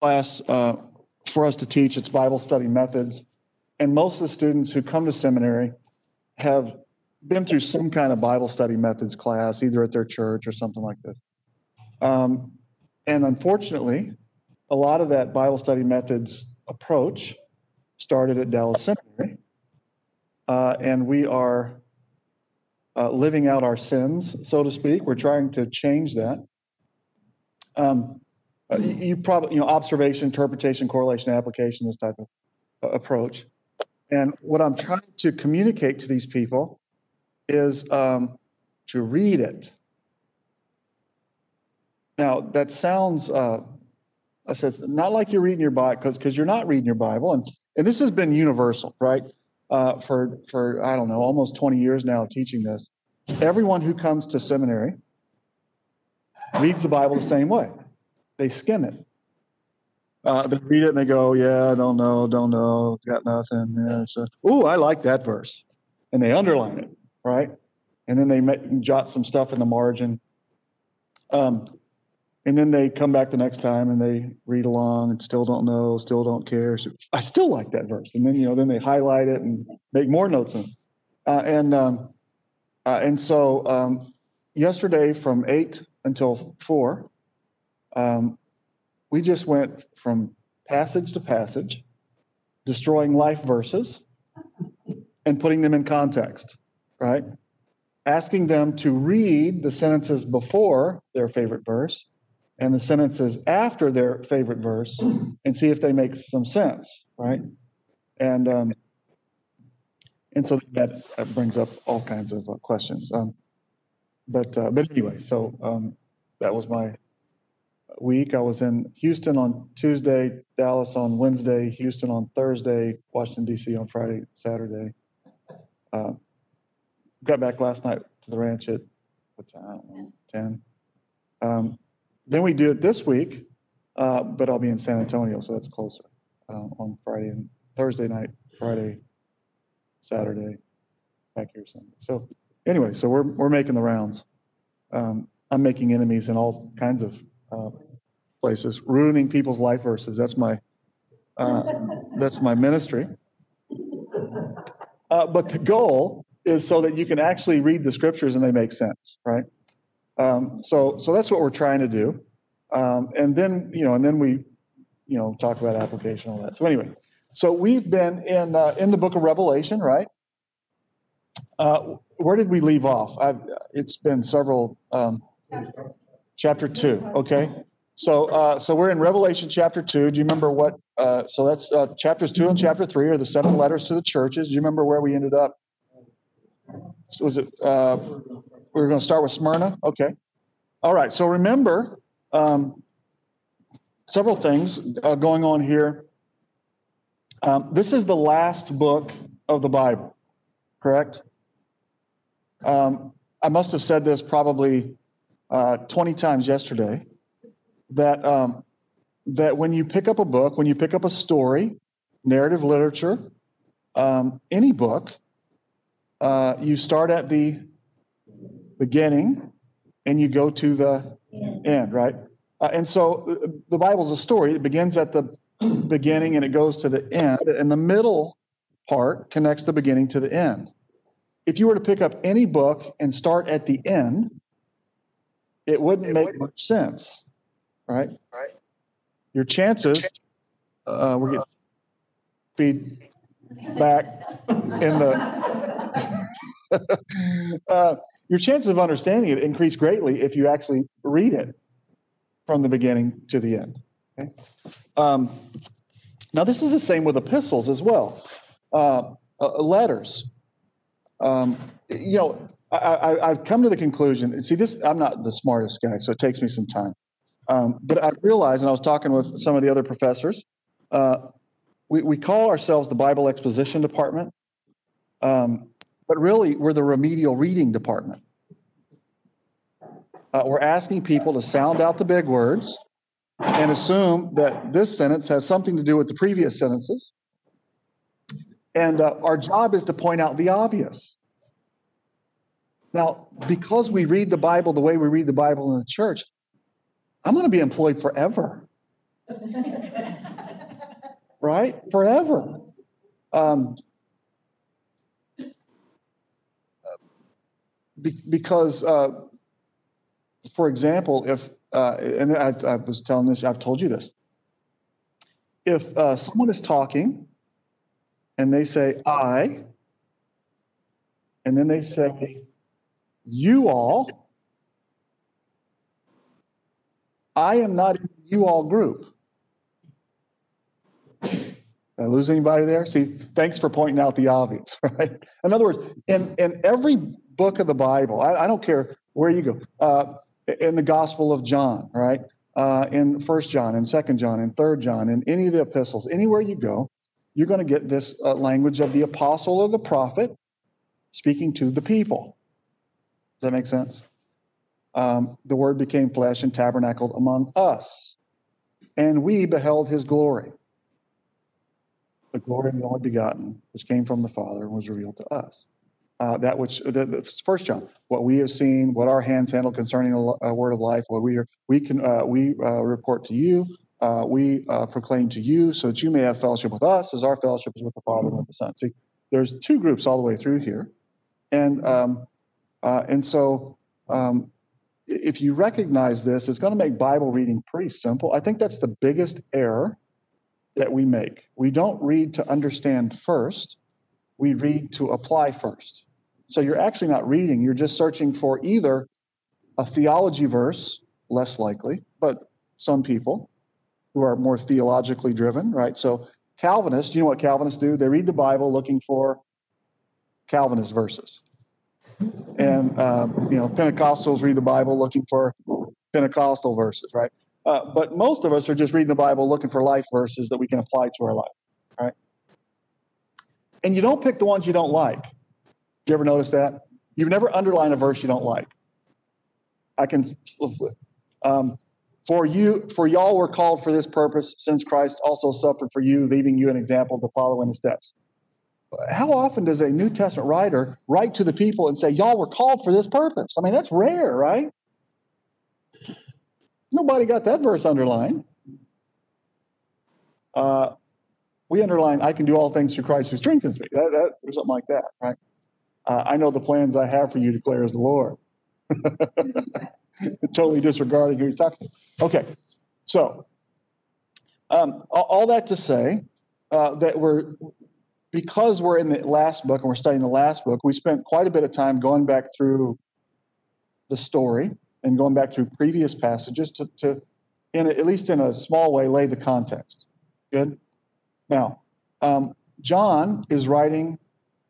class uh, for us to teach. It's Bible study methods. And most of the students who come to seminary have been through some kind of Bible study methods class, either at their church or something like this. Um, and unfortunately, a lot of that Bible study methods approach started at Dallas Seminary. Uh, and we are uh, living out our sins, so to speak. We're trying to change that. Um, uh, you, probably, you know, observation, interpretation, correlation, application, this type of uh, approach. And what I'm trying to communicate to these people is um, to read it. Now, that sounds, uh, I said, not like you're reading your Bible, because you're not reading your Bible. And, and this has been universal, right? Uh, for, for, I don't know, almost 20 years now of teaching this. Everyone who comes to seminary reads the Bible the same way. They skim it. Uh, they read it and they go, "Yeah, I don't know, don't know, got nothing." Yeah, so, ooh, I like that verse, and they underline it, right? And then they jot some stuff in the margin. Um, and then they come back the next time and they read along and still don't know, still don't care. So I still like that verse. And then you know, then they highlight it and make more notes on it. Uh, and um, uh, and so um, yesterday from eight until four, um, we just went from passage to passage, destroying life verses and putting them in context, right? Asking them to read the sentences before their favorite verse and the sentences after their favorite verse and see if they make some sense, right? And um, and so that, brings up all kinds of uh, questions. Um, but uh, but anyway, so um, that was my week. I was in Houston on Tuesday, Dallas on Wednesday, Houston on Thursday, Washington, D.C. on Friday, Saturday. Uh, got back last night to the ranch at, what time? I don't know, 10. Um, then we do it this week, uh, but I'll be in San Antonio, so that's closer uh, on Friday and Thursday night, Friday, Saturday, back here Sunday. So anyway, so we're, we're making the rounds. Um, I'm making enemies in all kinds of uh, places, ruining people's life verses. That's my uh, that's my ministry. Uh, but the goal is so that you can actually read the scriptures and they make sense, right? Um, so so that's what we're trying to do, um, and then you know, and then we you know talk about application all that. So anyway, so we've been in uh, in the book of Revelation, right? Uh, where did we leave off? I've, it's been several. Um, chapter two. Okay. So, uh, so we're in Revelation chapter two. Do you remember what? Uh, so that's uh, chapters two and chapter three are the seven letters to the churches. Do you remember where we ended up? So was it? Uh, we were going to start with Smyrna. Okay. All right. So remember um, several things uh, going on here. Um, this is the last book of the Bible, correct? Um, I must have said this probably uh, 20 times yesterday that um, that when you pick up a book, when you pick up a story, narrative literature, um, any book, uh, you start at the beginning and you go to the end, right? Uh, and so uh, the Bible's a story. It begins at the beginning and it goes to the end, and the middle part connects the beginning to the end. If you were to pick up any book and start at the end, it wouldn't make much sense, right? Right. Your chances, uh, we're getting feedback in the. uh, your chances of understanding it increase greatly if you actually read it from the beginning to the end. Okay? Um, now, this is the same with epistles as well. Uh, uh, letters. Um, you know, I, have come to the conclusion. See, this I'm not the smartest guy, so it takes me some time. Um, but I realized, and I was talking with some of the other professors, uh, we, we call ourselves the Bible Exposition Department, um, but really we're the remedial reading department. Uh, we're asking people to sound out the big words and assume that this sentence has something to do with the previous sentences. And uh, our job is to point out the obvious. Now, because we read the Bible the way we read the Bible in the church, I'm going to be employed forever. right? Forever. Um, be, because, uh, for example, if, uh, and I, I, was telling this, I've told you this. If uh, someone is talking and they say, I, and then they say, you all, I am not in the you all group. Did I lose anybody there? See, thanks for pointing out the obvious, right? In other words, in, in every book of the Bible, I, I don't care where you go, uh, in the Gospel of John, right? Uh, in First John, in Second John, in Third John, in any of the epistles, anywhere you go, you're going to get this uh, language of the apostle or the prophet speaking to the people. Does that make sense? Um, the word became flesh and tabernacled among us, and we beheld his glory the glory of the only begotten, which came from the Father and was revealed to us. Uh, that which the, the, first John, what we have seen, what our hands handle concerning a, a word of life, what we are, we can uh, we uh, report to you, uh, we uh, proclaim to you, so that you may have fellowship with us, as our fellowship is with the Father and with the Son. See, there's two groups all the way through here, and um, uh, and so um, if you recognize this, it's going to make Bible reading pretty simple. I think that's the biggest error that we make. We don't read to understand first, we read to apply first. So you're actually not reading, you're just searching for either a theology verse, less likely, but some people who are more theologically driven, right? So Calvinists, you know what Calvinists do? They read the Bible looking for Calvinist verses. And, uh, you know, Pentecostals read the Bible looking for Pentecostal verses, right? Uh, but most of us are just reading the Bible looking for life verses that we can apply to our life, right? And you don't pick the ones you don't like. Do you ever notice that? You've never underlined a verse you don't like. I can, um, for you, for y'all were called for this purpose, since Christ also suffered for you, leaving you an example to follow in his steps. How often does a New Testament writer write to the people and say, Y'all were called for this purpose? I mean, that's rare, right? Nobody got that verse underlined. Uh, we underline, I can do all things through Christ who strengthens me. That, that, or something like that, right? Uh, I know the plans I have for you, declares the Lord. totally disregarding who he's talking to. Okay, so um, all that to say uh, that we're, because we're in the last book and we're studying the last book, we spent quite a bit of time going back through the story and going back through previous passages to, to in a, at least in a small way, lay the context. Good. Now, um, John is writing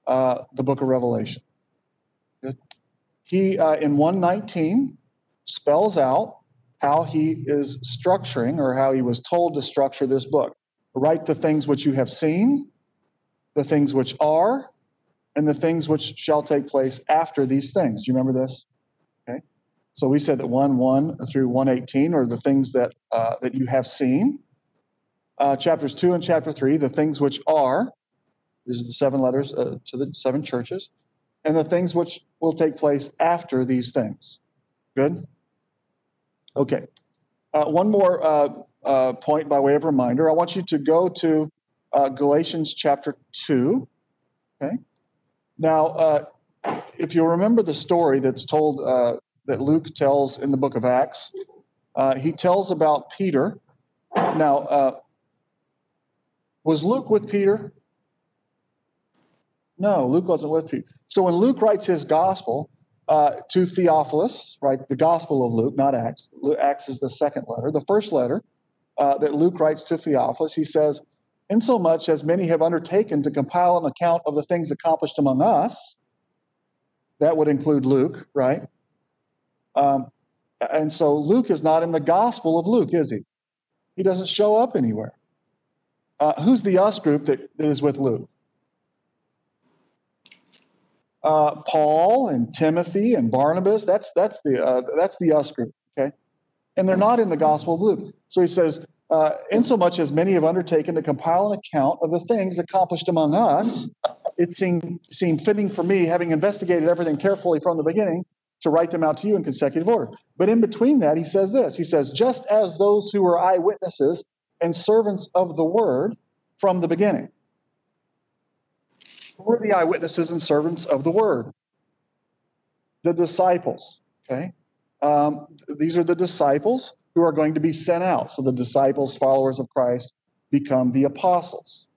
uh, the book of Revelation. Good. He uh, in 119 spells out how he is structuring or how he was told to structure this book. Write the things which you have seen, the things which are, and the things which shall take place after these things. Do you remember this? Okay. So we said that 1 1 through 118 are the things that, uh, that you have seen. Uh, chapters 2 and chapter 3, the things which are, these are the seven letters uh, to the seven churches, and the things which will take place after these things. Good? Okay. Uh, one more uh, uh, point by way of reminder. I want you to go to Galatians chapter 2. Okay. Now, if you remember the story that's told that Luke tells in the book of Acts. Uh, he tells about Peter. Now, uh, was Luke with Peter? No, Luke wasn't with Peter. So when Luke writes his gospel uh, to Theophilus, right, the gospel of Luke, not Acts, Acts is the second letter, the first letter uh, that Luke writes to Theophilus, he says, Insomuch as many have undertaken to compile an account of the things accomplished among us, that would include Luke, right? Um, and so Luke is not in the Gospel of Luke, is he? He doesn't show up anywhere. Uh, who's the us group that, that is with Luke? Uh, Paul and Timothy and Barnabas. That's that's the uh, that's the us group. Okay, and they're not in the Gospel of Luke. So he says, uh, insomuch as many have undertaken to compile an account of the things accomplished among us, it seemed seemed fitting for me, having investigated everything carefully from the beginning, to write them out to you in consecutive order. But in between that, he says this He says, just as those who were eyewitnesses and servants of the word from the beginning. Who are the eyewitnesses and servants of the word? The disciples. Okay. Um, these are the disciples who are going to be sent out. So the disciples, followers of Christ, become the apostles.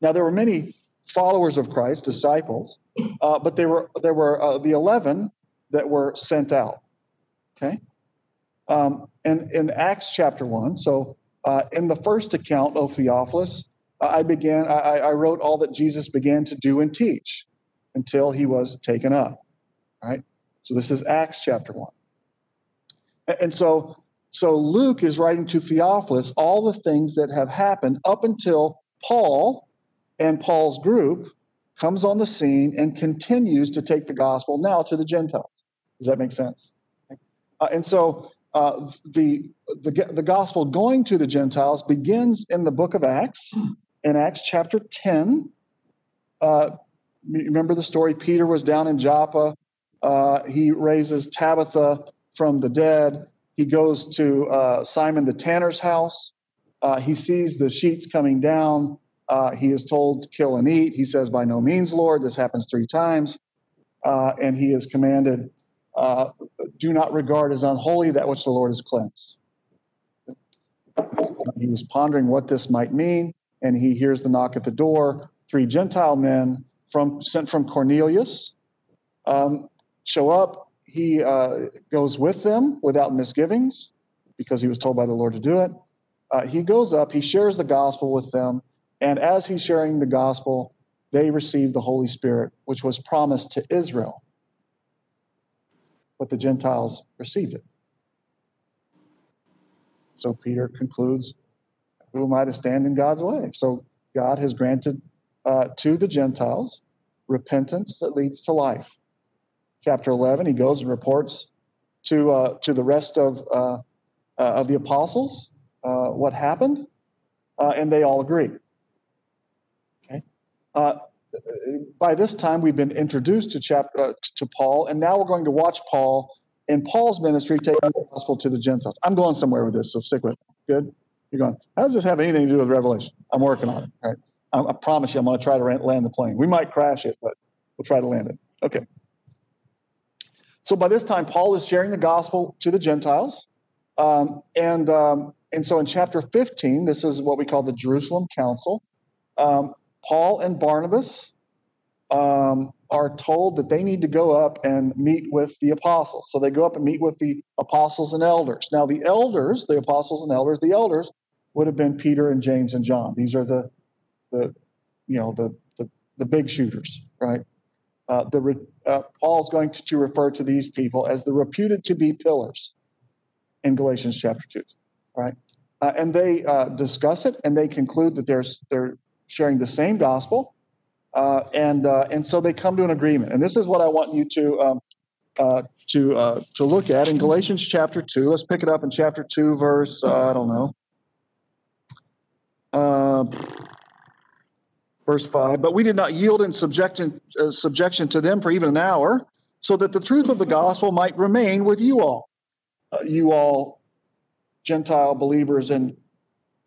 Now, there were many followers of Christ, disciples, uh, but there were there were uh, the eleven that were sent out. Okay, um, and in Acts chapter one, so uh, in the first account of Theophilus, I began I, I wrote all that Jesus began to do and teach until he was taken up. Right, so this is Acts chapter one, and so so Luke is writing to Theophilus all the things that have happened up until Paul and Paul's group comes on the scene and continues to take the gospel now to the Gentiles. Does that make sense? Uh, and so uh, the, the, the gospel going to the Gentiles begins in the book of Acts, in Acts chapter 10. Uh, remember the story? Peter was down in Joppa. Uh, he raises Tabitha from the dead. He goes to uh, Simon the tanner's house. Uh, he sees the sheets coming down. Uh, he is told to kill and eat. He says, By no means, Lord. This happens three times. Uh, and he is commanded, uh, Do not regard as unholy that which the Lord has cleansed. He was pondering what this might mean, and he hears the knock at the door. Three Gentile men from, sent from Cornelius um, show up. He uh, goes with them without misgivings because he was told by the Lord to do it. Uh, he goes up, he shares the gospel with them, and as he's sharing the gospel, they receive the Holy Spirit, which was promised to Israel. But the Gentiles received it. So Peter concludes Who am I to stand in God's way? So God has granted uh, to the Gentiles repentance that leads to life. Chapter 11, he goes and reports to, uh, to the rest of, uh, uh of the apostles uh, what happened, uh, and they all agree. Uh, by this time, we've been introduced to, chapter, to Paul, and now we're going to watch Paul in Paul's ministry taking the gospel to the Gentiles. I'm going somewhere with this, so stick with me. Good? You're going, how does this have anything to do with Revelation? I'm working on it. Right? I, I promise you, I'm going to try to land the plane. We might crash it, but we'll try to land it. Okay. So by this time, Paul is sharing the gospel to the Gentiles. Um, and, um, and so in chapter 15, this is what we call the Jerusalem Council. Um, Paul and Barnabas um, are told that they need to go up and meet with the apostles. So they go up and meet with the apostles and elders. Now, the elders, the apostles and elders, the elders would have been Peter and James and John. These are the, the you know, the, the, the big shooters, right? Uh, the, uh, Paul's going to, to refer to these people as the reputed to be pillars in Galatians chapter 2, right? Uh, and they uh, discuss it and they conclude that they're, they're sharing the same gospel. Uh, and, uh, and so they come to an agreement. And this is what I want you to, um, uh, to, uh, to look at in Galatians chapter 2. Let's pick it up in chapter 2, verse, I don't know, verse 5. But we did not yield in subjection, subjection to them for even an hour, so that the truth of the gospel might remain with you all. you all, Gentile believers in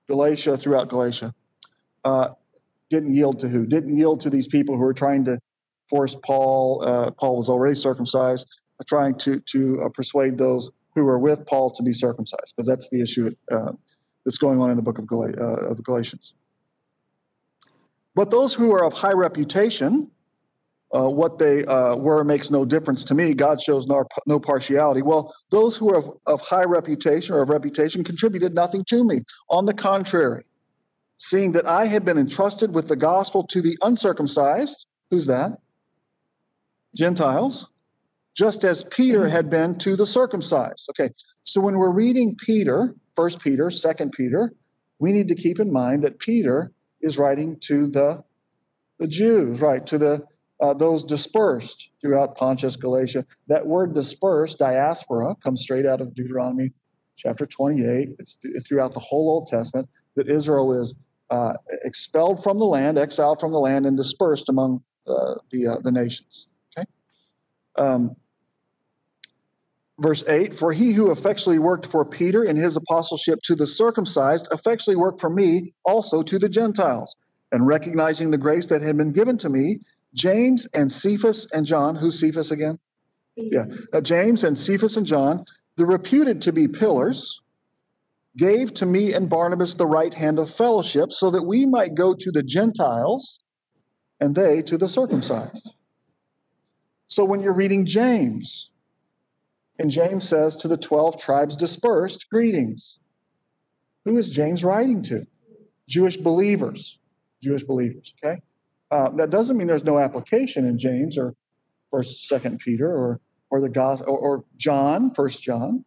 Galatia, throughout Galatia. Uh, didn't yield to who? Didn't yield to these people who were trying to force Paul. Uh, Paul was already circumcised, uh, trying to to uh, persuade those who were with Paul to be circumcised, because that's the issue uh, that's going on in the book of, Gal- uh, of Galatians. But those who are of high reputation, uh, what they were makes no difference to me. God shows no, no partiality. Well, those who are of, of high reputation or of reputation contributed nothing to me. On the contrary, seeing that I had been entrusted with the gospel to the uncircumcised. Who's that? Gentiles. Just as Peter had been to the circumcised. Okay, so when we're reading Peter, First Peter, Second Peter, we need to keep in mind that Peter is writing to the the Jews, right? To the uh, those dispersed throughout Pontus, Galatia. That word dispersed, diaspora, comes straight out of Deuteronomy chapter 28. It's throughout the whole Old Testament that Israel is uh, expelled from the land, exiled from the land, and dispersed among uh, the uh, the nations. Okay. Um, verse 8 For he who effectually worked for Peter in his apostleship to the circumcised effectually worked for me also to the Gentiles. And recognizing the grace that had been given to me, James and Cephas and John, who's Cephas again? Yeah, uh, James and Cephas and John, the reputed to be pillars, gave to me and Barnabas the right hand of fellowship so that we might go to the Gentiles and they to the circumcised. So when you're reading James, and James says to the 12 tribes dispersed, greetings. Who is James writing to? Jewish believers. Jewish believers, okay? Uh, that doesn't mean there's no application in James or First, Second Peter, or or the gospel, or, or John, First John.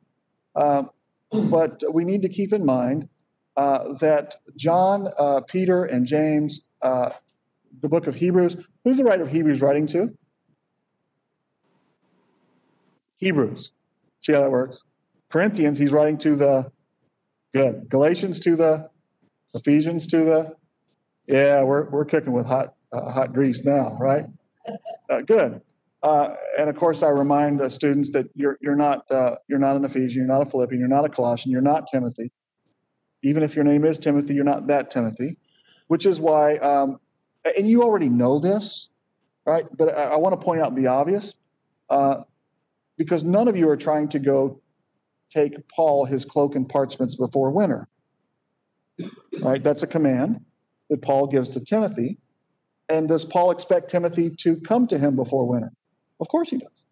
Uh, but we need to keep in mind uh, that John, uh, Peter, and James, uh, the book of Hebrews. Who's the writer of Hebrews writing to? Hebrews. See how that works? Corinthians, he's writing to the good. Galatians to the Ephesians to the yeah, we're we're cooking with hot uh, hot grease now, right? Uh, good. Uh, and of course, I remind uh, students that you're you're not uh, you're not an Ephesian, you're not a Philippian, you're not a Colossian, you're not Timothy. Even if your name is Timothy, you're not that Timothy. Which is why, um, and you already know this, right? But I, I want to point out the obvious, uh, because none of you are trying to go take Paul his cloak and parchments before winter. Right? That's a command that Paul gives to Timothy. And does Paul expect Timothy to come to him before winter? Of course he does.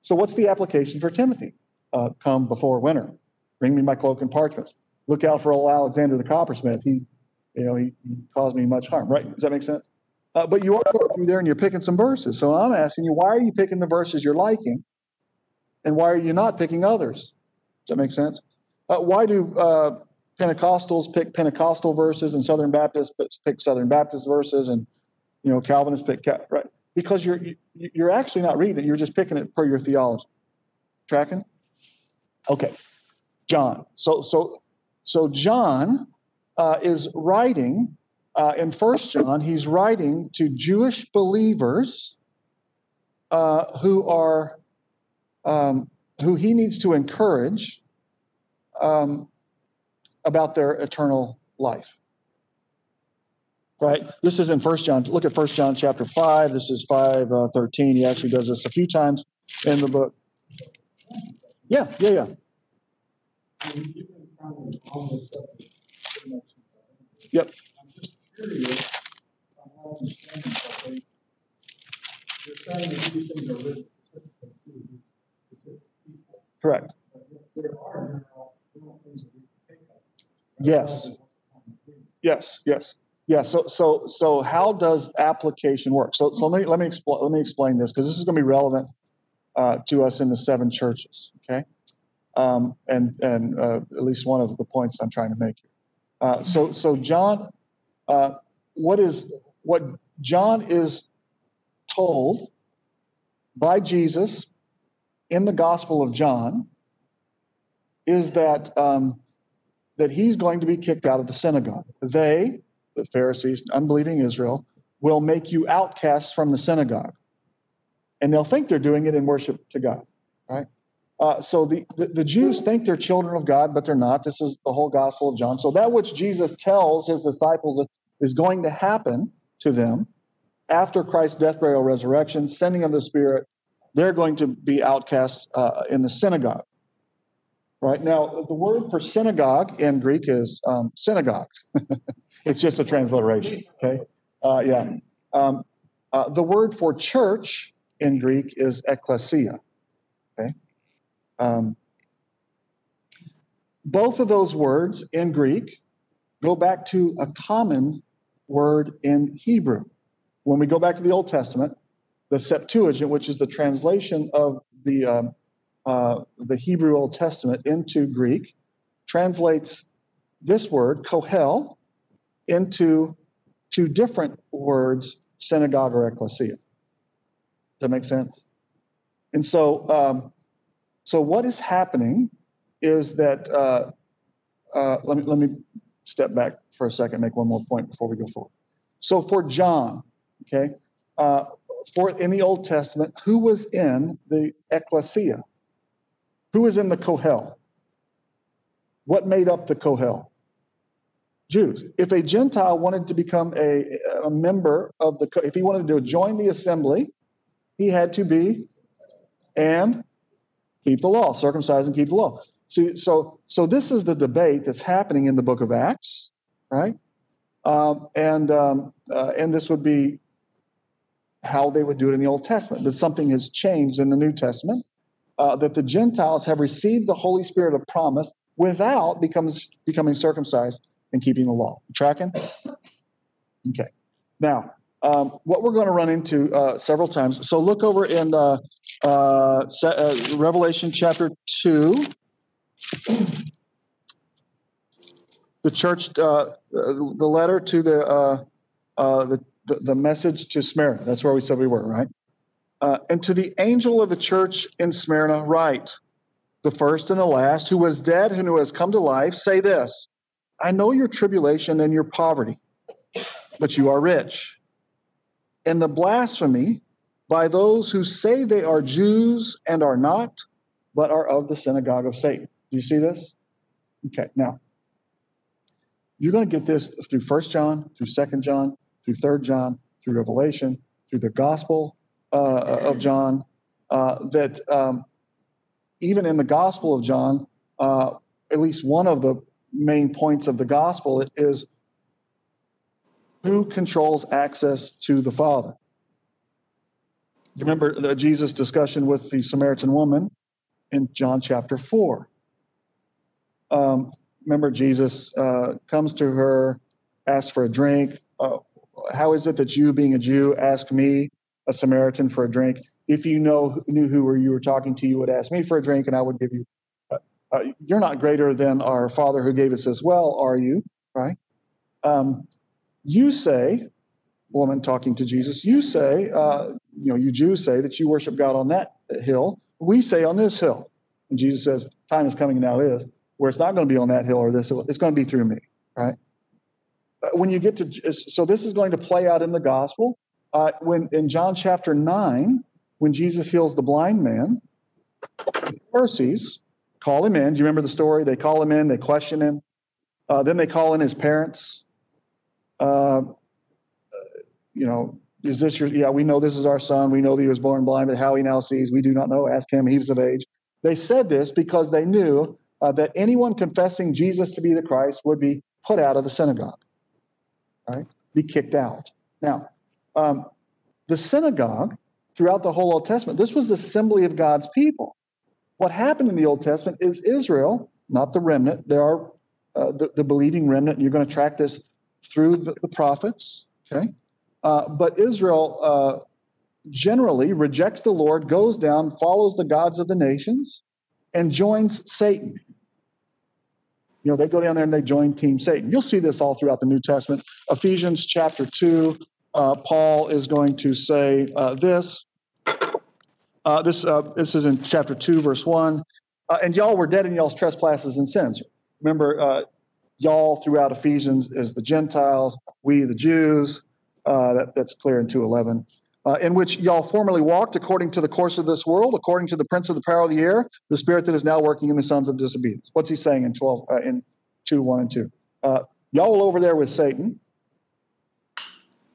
So what's the application for Timothy? Uh, come before winter. Bring me my cloak and parchments. Look out for old Alexander the coppersmith. He, you know, he, he caused me much harm. Right? Does that make sense? Uh, but you are going through there and you're picking some verses. So I'm asking you, why are you picking the verses you're liking, and why are you not picking others? Does that make sense? Uh, why do uh, Pentecostals pick Pentecostal verses and Southern Baptists pick Southern Baptist verses and you know Calvinists pick right? because you're you're actually not reading it you're just picking it per your theology tracking okay john so so so john uh, is writing uh, in first john he's writing to jewish believers uh, who are um, who he needs to encourage um, about their eternal life right? This is in First John. Look at First John chapter five. This is five uh, thirteen. He actually does this a few times in the book. Yeah, yeah, yeah. Yep. I'm just curious you're saying that these things are written specifically to specific people. Correct. There are general things that we can take up. Yes. Yes, yes. Yeah. So so so how does application work? So so let me let me explain let me explain this because this is going to be relevant uh, to us in the seven churches. Okay, um, and and uh, at least one of the points I'm trying to make. Uh, so so John, uh, what is what John is told by Jesus in the Gospel of John is that um, that he's going to be kicked out of the synagogue. They the Pharisees, unbelieving Israel, will make you outcasts from the synagogue. And they'll think they're doing it in worship to God, right? Uh, so the, the, the, Jews think they're children of God, but they're not. This is the whole Gospel of John. So that which Jesus tells his disciples is going to happen to them after Christ's death, burial, resurrection, sending of the Spirit, they're going to be outcasts uh, in the synagogue. Right now, the word for synagogue in Greek is um, synagogue. It's just a transliteration. Okay. Uh, yeah. Um, uh, the word for church in Greek is ekklesia. Okay. Um, both of those words in Greek go back to a common word in Hebrew. When we go back to the Old Testament, the Septuagint, which is the translation of the um, uh, the Hebrew Old Testament into Greek, translates this word kohel into two different words, synagogue or ecclesia. Does that make sense? And so, um, so what is happening is that uh, uh, let me let me step back for a second, make one more point before we go forward. So for John, okay, uh, for in the Old Testament, who was in the ecclesia? who was in the Kohel? What made up the Kohel? Jews. If a Gentile wanted to become a, a member of the, if he wanted to join the assembly, he had to be and keep the law, circumcise and keep the law. So, so, so this is the debate that's happening in the book of Acts, right? Um, and um, uh, and this would be how they would do it in the Old Testament. But something has changed in the New Testament. Uh, that the Gentiles have received the Holy Spirit of promise without becomes becoming circumcised and keeping the law. tracking? Okay. Now, um, what we're going to run into uh, several times. So look over in uh, uh, uh Revelation chapter 2. The church, uh, the letter to the, uh, the, the message to Smyrna. That's where we said we were, right? Uh, and to the angel of the church in Smyrna, write, the first and the last, who was dead and who has come to life, say this I know your tribulation and your poverty, but you are rich. And the blasphemy by those who say they are Jews and are not, but are of the synagogue of Satan. Do you see this? Okay, now you're going to get this through First John, through Second John, through Third John, through Revelation, through the Gospel uh, of John. Uh, that um, even in the Gospel of John, uh, at least one of the main points of the gospel is who controls access to the Father. Remember the Jesus discussion with the Samaritan woman in John chapter 4. Um, remember, Jesus uh, comes to her, asks for a drink. Uh, how is it that you, being a Jew, ask me, a Samaritan, for a drink? If you know knew who you were talking to, you would ask me for a drink, and I would give you uh, you're not greater than our Father who gave us as well, are you? Right? Um, you say, woman talking to Jesus, you say, uh, you know, you Jews say that you worship God on that hill. We say on this hill. And Jesus says, time is coming now is, where it's not going to be on that hill or this hill. It's going to be through me, right? Uh, when you get to, so this is going to play out in the gospel. Uh, when in John chapter 9, when Jesus heals the blind man, the Pharisees call him in. Do you remember the story? They call him in, they question him. Uh, then they call in his parents. Uh, you know, is this your, yeah, we know this is our son. We know that he was born blind, but how he now sees, we do not know. Ask him, he was of age. They said this because they knew uh, that anyone confessing Jesus to be the Christ would be put out of the synagogue, right? Be kicked out. Now, um, the synagogue throughout the whole Old Testament, this was the assembly of God's people. What happened in the Old Testament is Israel, not the remnant, there are uh, the, the, believing remnant, you're going to track this through the, the prophets, okay? Uh, but Israel uh, generally rejects the Lord, goes down, follows the gods of the nations, and joins Satan. You know, they go down there and they join Team Satan. You'll see this all throughout the New Testament. Ephesians chapter 2, uh, Paul is going to say uh, this uh, this, uh, this is in chapter 2, verse 1. Uh, and y'all were dead in y'all's trespasses and sins. Remember, uh, y'all throughout Ephesians is the Gentiles, we the Jews. Uh, that, that's clear in 211. Uh, in which y'all formerly walked according to the course of this world, according to the prince of the power of the air, the spirit that is now working in the sons of disobedience. What's he saying in 12 in 2, 1 and 2? y'all over there with Satan.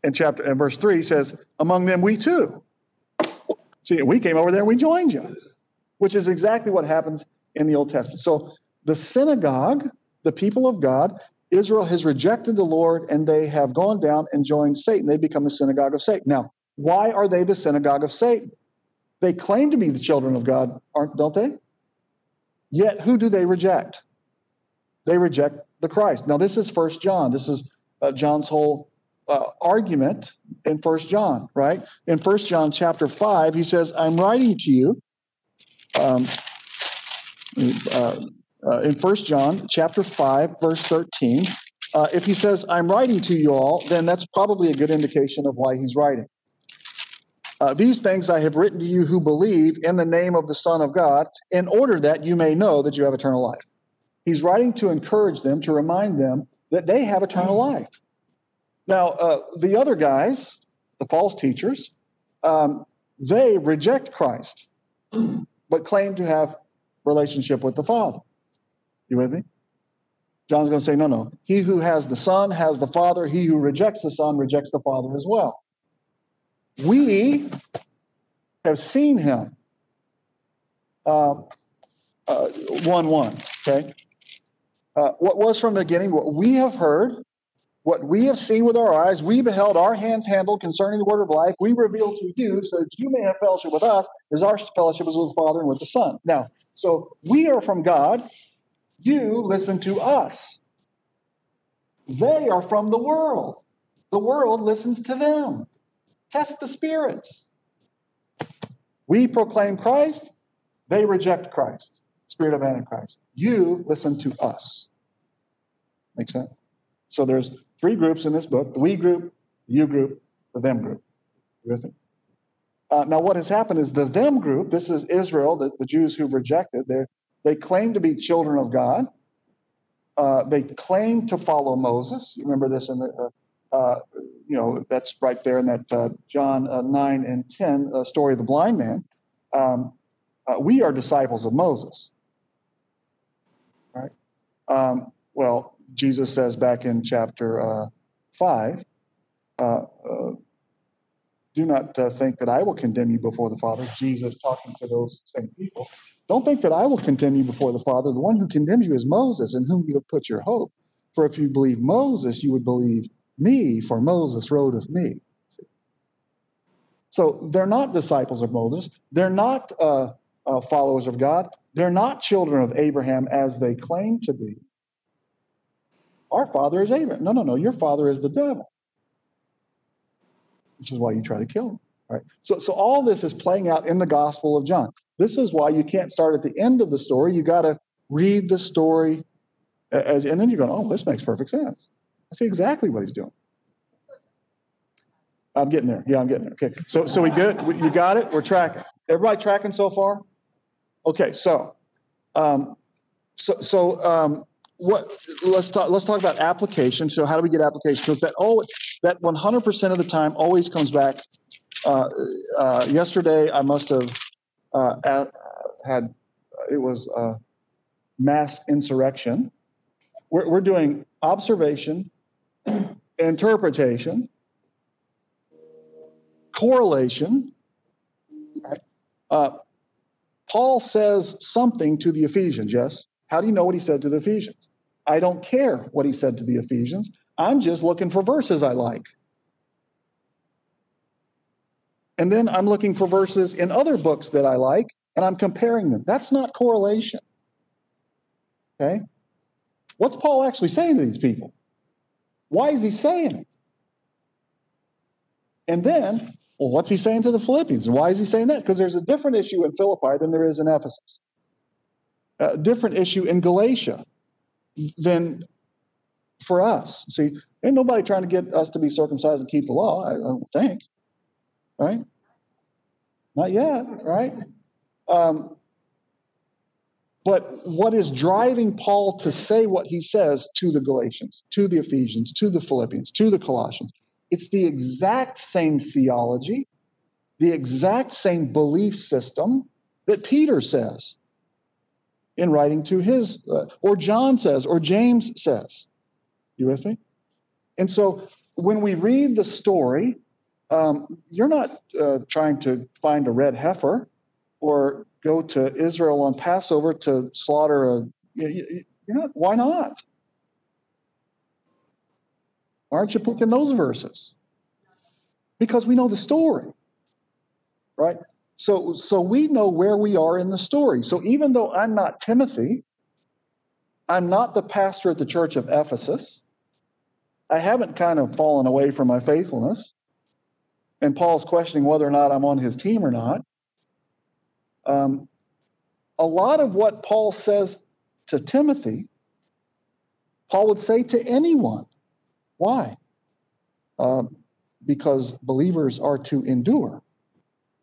In chapter and verse 3 says, Among them we too See, we came over there and we joined you, which is exactly what happens in the Old Testament. So the synagogue, the people of God, Israel has rejected the Lord and they have gone down and joined Satan. They become the synagogue of Satan. Now, why are they the synagogue of Satan? They claim to be the children of God, aren't don't they? Yet who do they reject? They reject the Christ. Now, this is First John. This is uh, John's whole uh, argument in First John, right? In First John chapter five, he says, "I'm writing to you." Um, uh, uh, in First John chapter five, verse thirteen, uh, if he says, "I'm writing to you all," then that's probably a good indication of why he's writing. Uh, These things I have written to you who believe in the name of the Son of God, in order that you may know that you have eternal life. He's writing to encourage them, to remind them that they have eternal life. Now, uh, the other guys, the false teachers, um, they reject Christ, but claim to have relationship with the Father. You with me? John's going to say, no, no. He who has the Son has the Father. He who rejects the Son rejects the Father as well. We have seen him. Um, uh, 1 1, okay? Uh, what was from the beginning, what we have heard, what we have seen with our eyes, we beheld, our hands handled concerning the word of life, we reveal to you so that you may have fellowship with us, as our fellowship is with the Father and with the Son. Now, so we are from God, you listen to us. They are from the world. The world listens to them. Test the spirits. We proclaim Christ, they reject Christ, spirit of Antichrist. You listen to us. Make sense? So there's three groups in this book the we group, the you group, the them group. You with me? Uh, now, what has happened is the them group, this is Israel, the, the Jews who've rejected, they claim to be children of God. Uh, they claim to follow Moses. You remember this in the, uh, uh you know, that's right there in that uh, John uh, 9 and 10 story of the blind man. Um, we are disciples of Moses. Right? Um, well, Jesus says back in chapter 5, do not uh, think that I will condemn you before the Father. Jesus talking to those same people. Don't think that I will condemn you before the Father. The one who condemns you is Moses, in whom you have put your hope. For if you believe Moses, you would believe me, for Moses wrote of me. So they're not disciples of Moses. They're not uh, uh, followers of God. They're not children of Abraham as they claim to be. Our father is Abraham. No, no, no. Your father is the devil. This is why you try to kill him. Right? So, so all this is playing out in the Gospel of John. This is why you can't start at the end of the story. You got to read the story, as, and then you're going, "Oh, this makes perfect sense." See exactly what he's doing. I'm getting there. Yeah, I'm getting there. Okay. So, so we good? You got it? We're tracking. Everybody tracking so far? Okay. So, um, so, so um, what? Let's talk. Let's talk about application. So, how do we get application? Because that always that 100% of the time always comes back. Uh, uh, yesterday, I must have uh, had it was a mass insurrection. We're, we're doing observation, interpretation, correlation. Uh, Paul says something to the Ephesians, yes? How do you know what he said to the Ephesians? I don't care what he said to the Ephesians. I'm just looking for verses I like. And then I'm looking for verses in other books that I like and I'm comparing them. That's not correlation. Okay? What's Paul actually saying to these people? Why is he saying it? And then, well, what's he saying to the Philippians? And why is he saying that? Because there's a different issue in Philippi than there is in Ephesus, a different issue in Galatia than for us. See, ain't nobody trying to get us to be circumcised and keep the law, I don't think. Right? Not yet, right? Um, but what is driving Paul to say what he says to the Galatians, to the Ephesians, to the Philippians, to the Colossians? It's the exact same theology, the exact same belief system that Peter says in writing to his, uh, or John says, or James says. You with me? And so when we read the story, um, you're not uh, trying to find a red heifer or go to Israel on Passover to slaughter a. You, not, why not? Aren't you picking those verses? Because we know the story, right? So, so we know where we are in the story. So even though I'm not Timothy, I'm not the pastor at the church of Ephesus. I haven't kind of fallen away from my faithfulness. And Paul's questioning whether or not I'm on his team or not. Um, a lot of what Paul says to Timothy, Paul would say to anyone. Why? Um, because believers are to endure.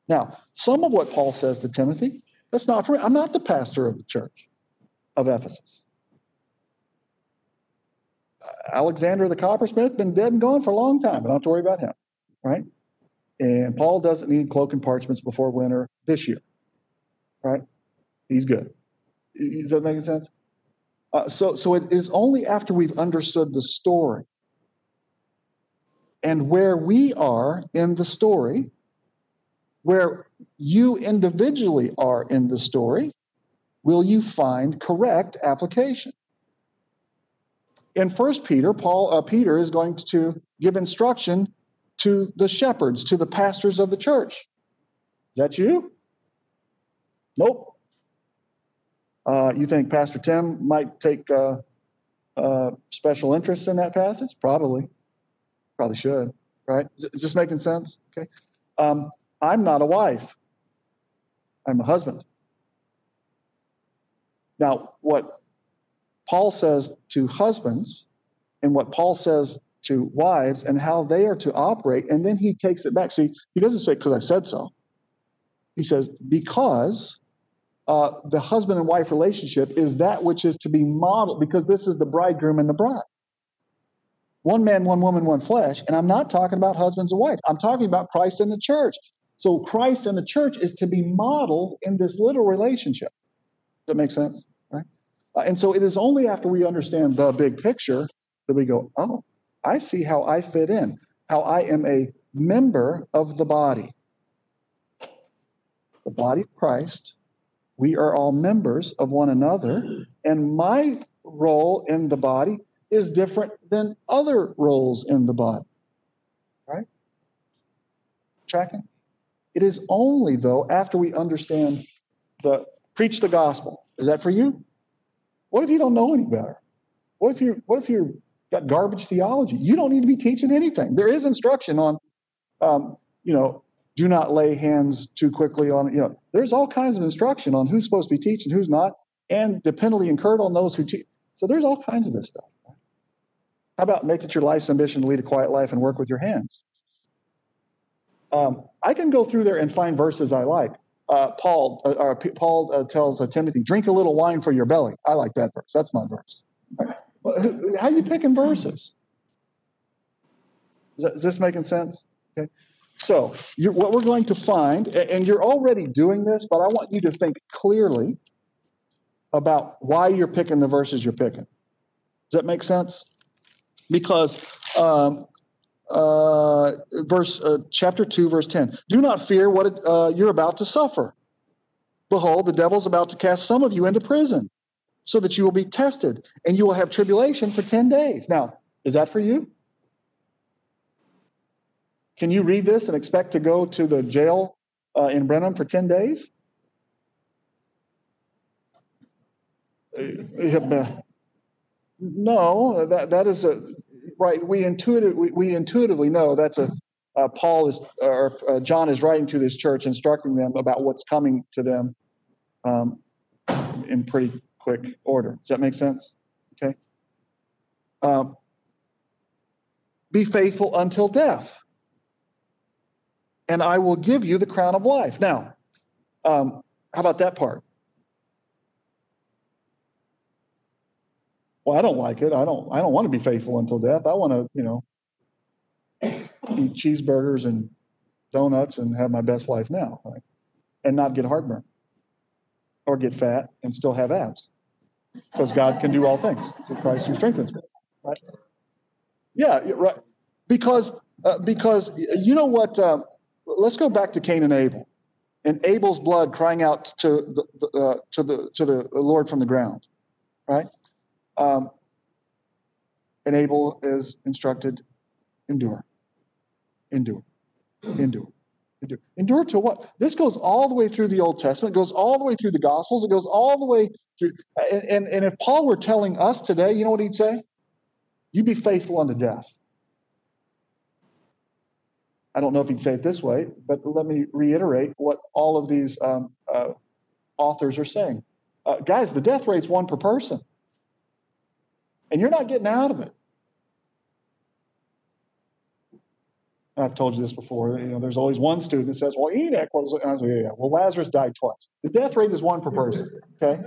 Now, some of what Paul says to Timothy, that's not for me. I'm not the pastor of the church of Ephesus. Alexander the coppersmith been dead and gone for a long time. I don't have to worry about him, right? And Paul doesn't need cloak and parchments before winter this year, right? He's good. Is that making sense? Uh, so, so it is only after we've understood the story and where we are in the story, where you individually are in the story, will you find correct application. In First Peter, Paul uh, Peter is going to give instruction to the shepherds, to the pastors of the church. Is that you? Nope. Uh, you think Pastor Tim might take uh, uh, special interest in that passage? Probably. Probably should, right? Is, is this making sense? Okay. Um, I'm not a wife, I'm a husband. Now, what Paul says to husbands and what Paul says to wives and how they are to operate, and then he takes it back. See, he doesn't say, because I said so. He says, because uh, the husband and wife relationship is that which is to be modeled because this is the bridegroom and the bride. One man, one woman, one flesh. And I'm not talking about husbands and wives. I'm talking about Christ and the church. So Christ and the church is to be modeled in this little relationship. Does that make sense? Right? Uh, and so it is only after we understand the big picture that we go, oh, I see how I fit in, how I am a member of the body. The body of Christ we are all members of one another, and my role in the body is different than other roles in the body. Right? Tracking? It is only, though, after we understand the preach the gospel. Is that for you? What if you don't know any better? What if you what if you've got garbage theology? You don't need to be teaching anything. There is instruction on um, you know, do not lay hands too quickly on, you know, there's all kinds of instruction on who's supposed to be teaching, who's not, and the penalty incurred on those who teach. So there's all kinds of this stuff. How about make it your life's ambition to lead a quiet life and work with your hands? Um, I can go through there and find verses I like. Uh, Paul, uh, uh, Paul uh, tells uh, Timothy, "Drink a little wine for your belly." I like that verse. That's my verse. Right. How you picking verses? Is, that, is this making sense? Okay. So, what we're going to find, and you're already doing this, but I want you to think clearly about why you're picking the verses you're picking. Does that make sense? Because um, uh, verse uh, chapter two, verse ten. Do not fear what uh, you're about to suffer. Behold, the devil's about to cast some of you into prison, so that you will be tested, and you will have tribulation for ten days. Now, is that for you? Can you read this and expect to go to the jail uh, in Brenham for 10 days? No, that, that is a right. We intuitive we, we intuitively know that's a uh, Paul is or uh, John is writing to this church, instructing them about what's coming to them um, in pretty quick order. Does that make sense? Okay. Um, be faithful until death and I will give you the crown of life. Now, um, how about that part? Well, I don't like it. I don't. I don't want to be faithful until death. I want to, you know, eat cheeseburgers and donuts and have my best life now, right? and not get heartburn or get fat and still have abs, because God can do all things through Christ who strengthens me. Right? Yeah, right. Because uh, because you know what um, let's go back to Cain and Abel, and Abel's blood crying out to the, the uh, to the to the Lord from the ground, right? Um, and Abel is instructed, endure, endure, endure. Endure. endure to what? This goes all the way through the Old Testament, goes all the way through the Gospels, it goes all the way through. And, and, and if Paul were telling us today, you know what he'd say? You be faithful unto death. I don't know if he'd say it this way, but let me reiterate what all of these um, uh, authors are saying. Uh, guys, the death rate's one per person, and you're not getting out of it. I've told you this before. You know, there's always one student that says, "Well, Enoch was," I was like, "Yeah, yeah." Well, Lazarus died twice. The death rate is one per person. Okay,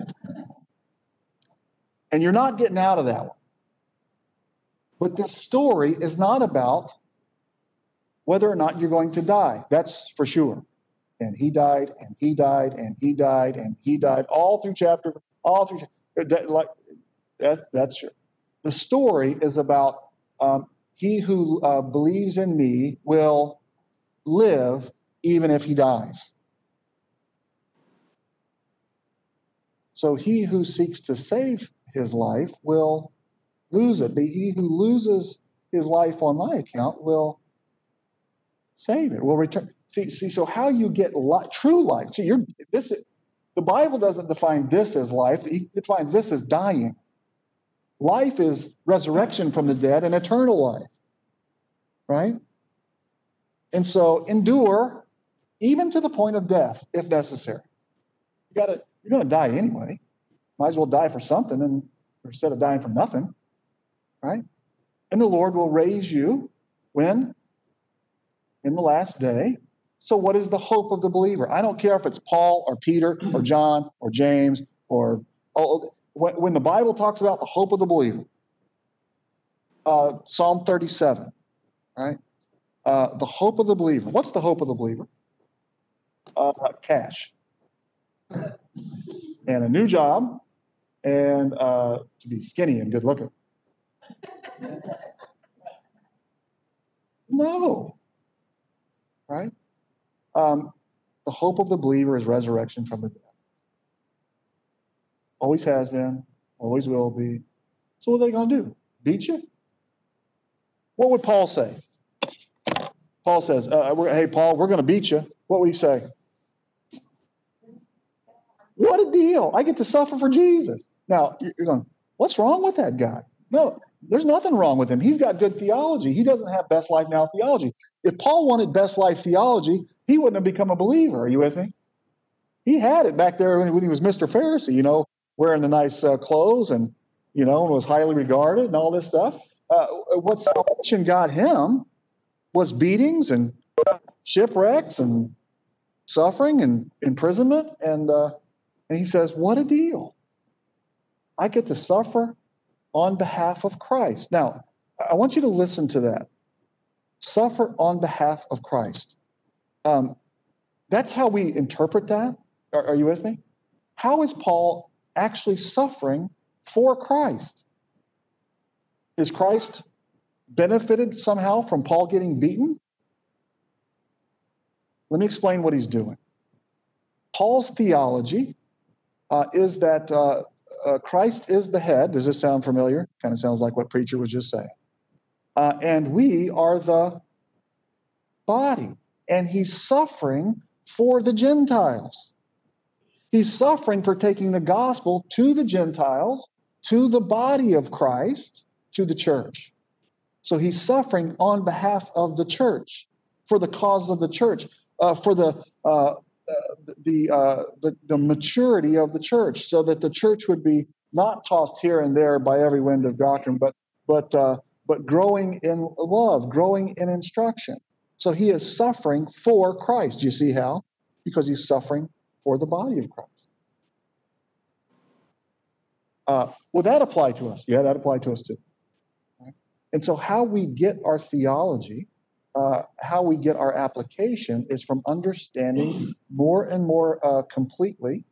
and you're not getting out of that one. But this story is not about whether or not you're going to die. That's for sure. And he died, and he died, and he died, and he died, all through chapter, all through like that's that's true. The story is about um, he who uh, believes in me will live even if he dies. So he who seeks to save his life will lose it, but he who loses his life on my account will save it. We'll return. See, see. So how you get li- true life? See, you're this. The Bible doesn't define this as life. It defines this as dying. Life is resurrection from the dead and eternal life, right? And so endure even to the point of death if necessary. You got to you're going to die anyway. Might as well die for something and instead of dying for nothing, right? And the Lord will raise you when? In the last day. So, what is the hope of the believer? I don't care if it's Paul or Peter or John or James or oh, when the Bible talks about the hope of the believer, uh, Psalm 37, right? Uh, the hope of the believer. What's the hope of the believer? Uh, cash and a new job and uh, to be skinny and good looking. No. Right? Um, the hope of the believer is resurrection from the dead. Always has been, always will be. So, what are they going to do? Beat you? What would Paul say? Paul says, uh, Hey, Paul, we're going to beat you. What would he say? What a deal. I get to suffer for Jesus. Now, you're going, what's wrong with that guy? No, there's nothing wrong with him. He's got good theology. He doesn't have best life now theology. If Paul wanted best life theology, he wouldn't have become a believer. Are you with me? He had it back there when he was Mr. Pharisee, you know, wearing the nice uh, clothes and, you know, and was highly regarded and all this stuff. Uh, what salvation got him was beatings and shipwrecks and suffering and imprisonment and uh, and he says, What a deal. I get to suffer on behalf of Christ. Now, I want you to listen to that. Suffer on behalf of Christ. Um, that's how we interpret that. Are, are you with me? How is Paul actually suffering for Christ? Is Christ benefited somehow from Paul getting beaten? Let me explain what he's doing. Paul's theology uh, is that uh, uh, Christ is the head. Does this sound familiar? Kind of sounds like what preacher was just saying. Uh, and we are the body. And he's suffering for the Gentiles. He's suffering for taking the gospel to the Gentiles, to the body of Christ, to the church. So he's suffering on behalf of the church, for the cause of the church, uh, for the uh, the, uh, the, the maturity of the church, so that the church would be not tossed here and there by every wind of doctrine, but but uh, but growing in love, growing in instruction. So he is suffering for Christ. You see how? Because he's suffering for the body of Christ. Uh, would that apply to us? Yeah, that apply to us too. Right? And so, how we get our theology uh, how we get our application is from understanding more and more uh, completely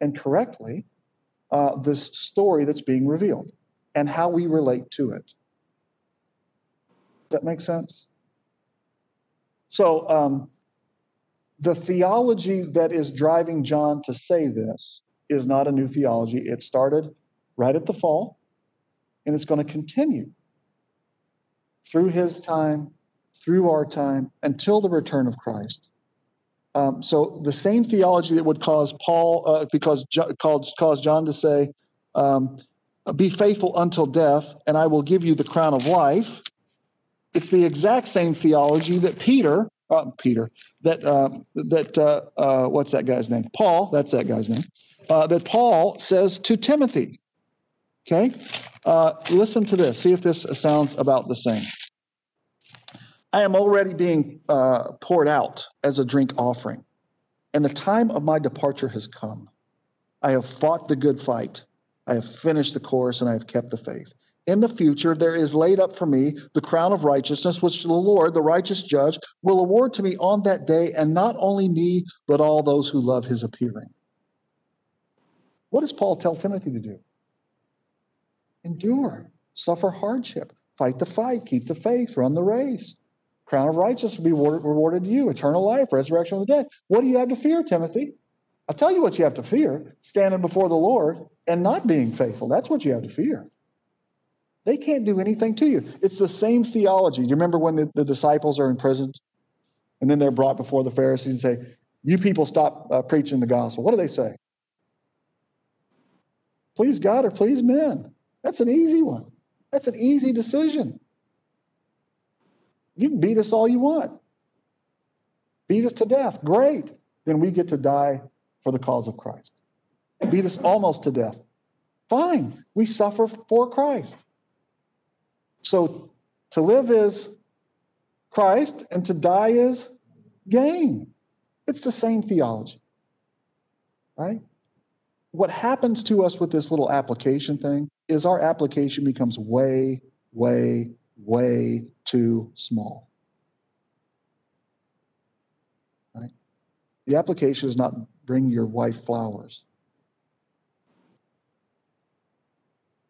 and correctly uh, this story that's being revealed and how we relate to it. That makes sense? So, um, the theology that is driving John to say this is not a new theology. It started right at the fall, and it's going to continue through his time through our time until the return of Christ. Um, so the same theology that would cause Paul, uh, because cause, cause John to say, um, "Be faithful until death, and I will give you the crown of life." It's the exact same theology that Peter, uh, Peter, that uh, that uh, uh, what's that guy's name? Paul. That's that guy's name. Uh, that Paul says to Timothy. Okay, listen to this. See if this sounds about the same. I am already being uh, poured out as a drink offering, and the time of my departure has come. I have fought the good fight. I have finished the course, and I have kept the faith. In the future, there is laid up for me the crown of righteousness, which the Lord, the righteous judge, will award to me on that day, and not only me, but all those who love his appearing. What does Paul tell Timothy to do? Endure, suffer hardship, fight the fight, keep the faith, run the race. Crown of righteousness will be rewarded to you, eternal life, resurrection of the dead. What do you have to fear, Timothy? I'll tell you what you have to fear standing before the Lord and not being faithful. That's what you have to fear. They can't do anything to you. It's the same theology. Do you remember when the, the disciples are imprisoned and then they're brought before the Pharisees and say, You people stop uh, preaching the gospel? What do they say? Please God or please men? That's an easy one. That's an easy decision. You can beat us all you want. Beat us to death. Great. Then we get to die for the cause of Christ. Beat us almost to death. Fine. We suffer for Christ. So to live is Christ and to die is gain. It's the same theology, right? What happens to us with this little application thing is our application becomes way, way, way too small. Right? The application is not bring your wife flowers.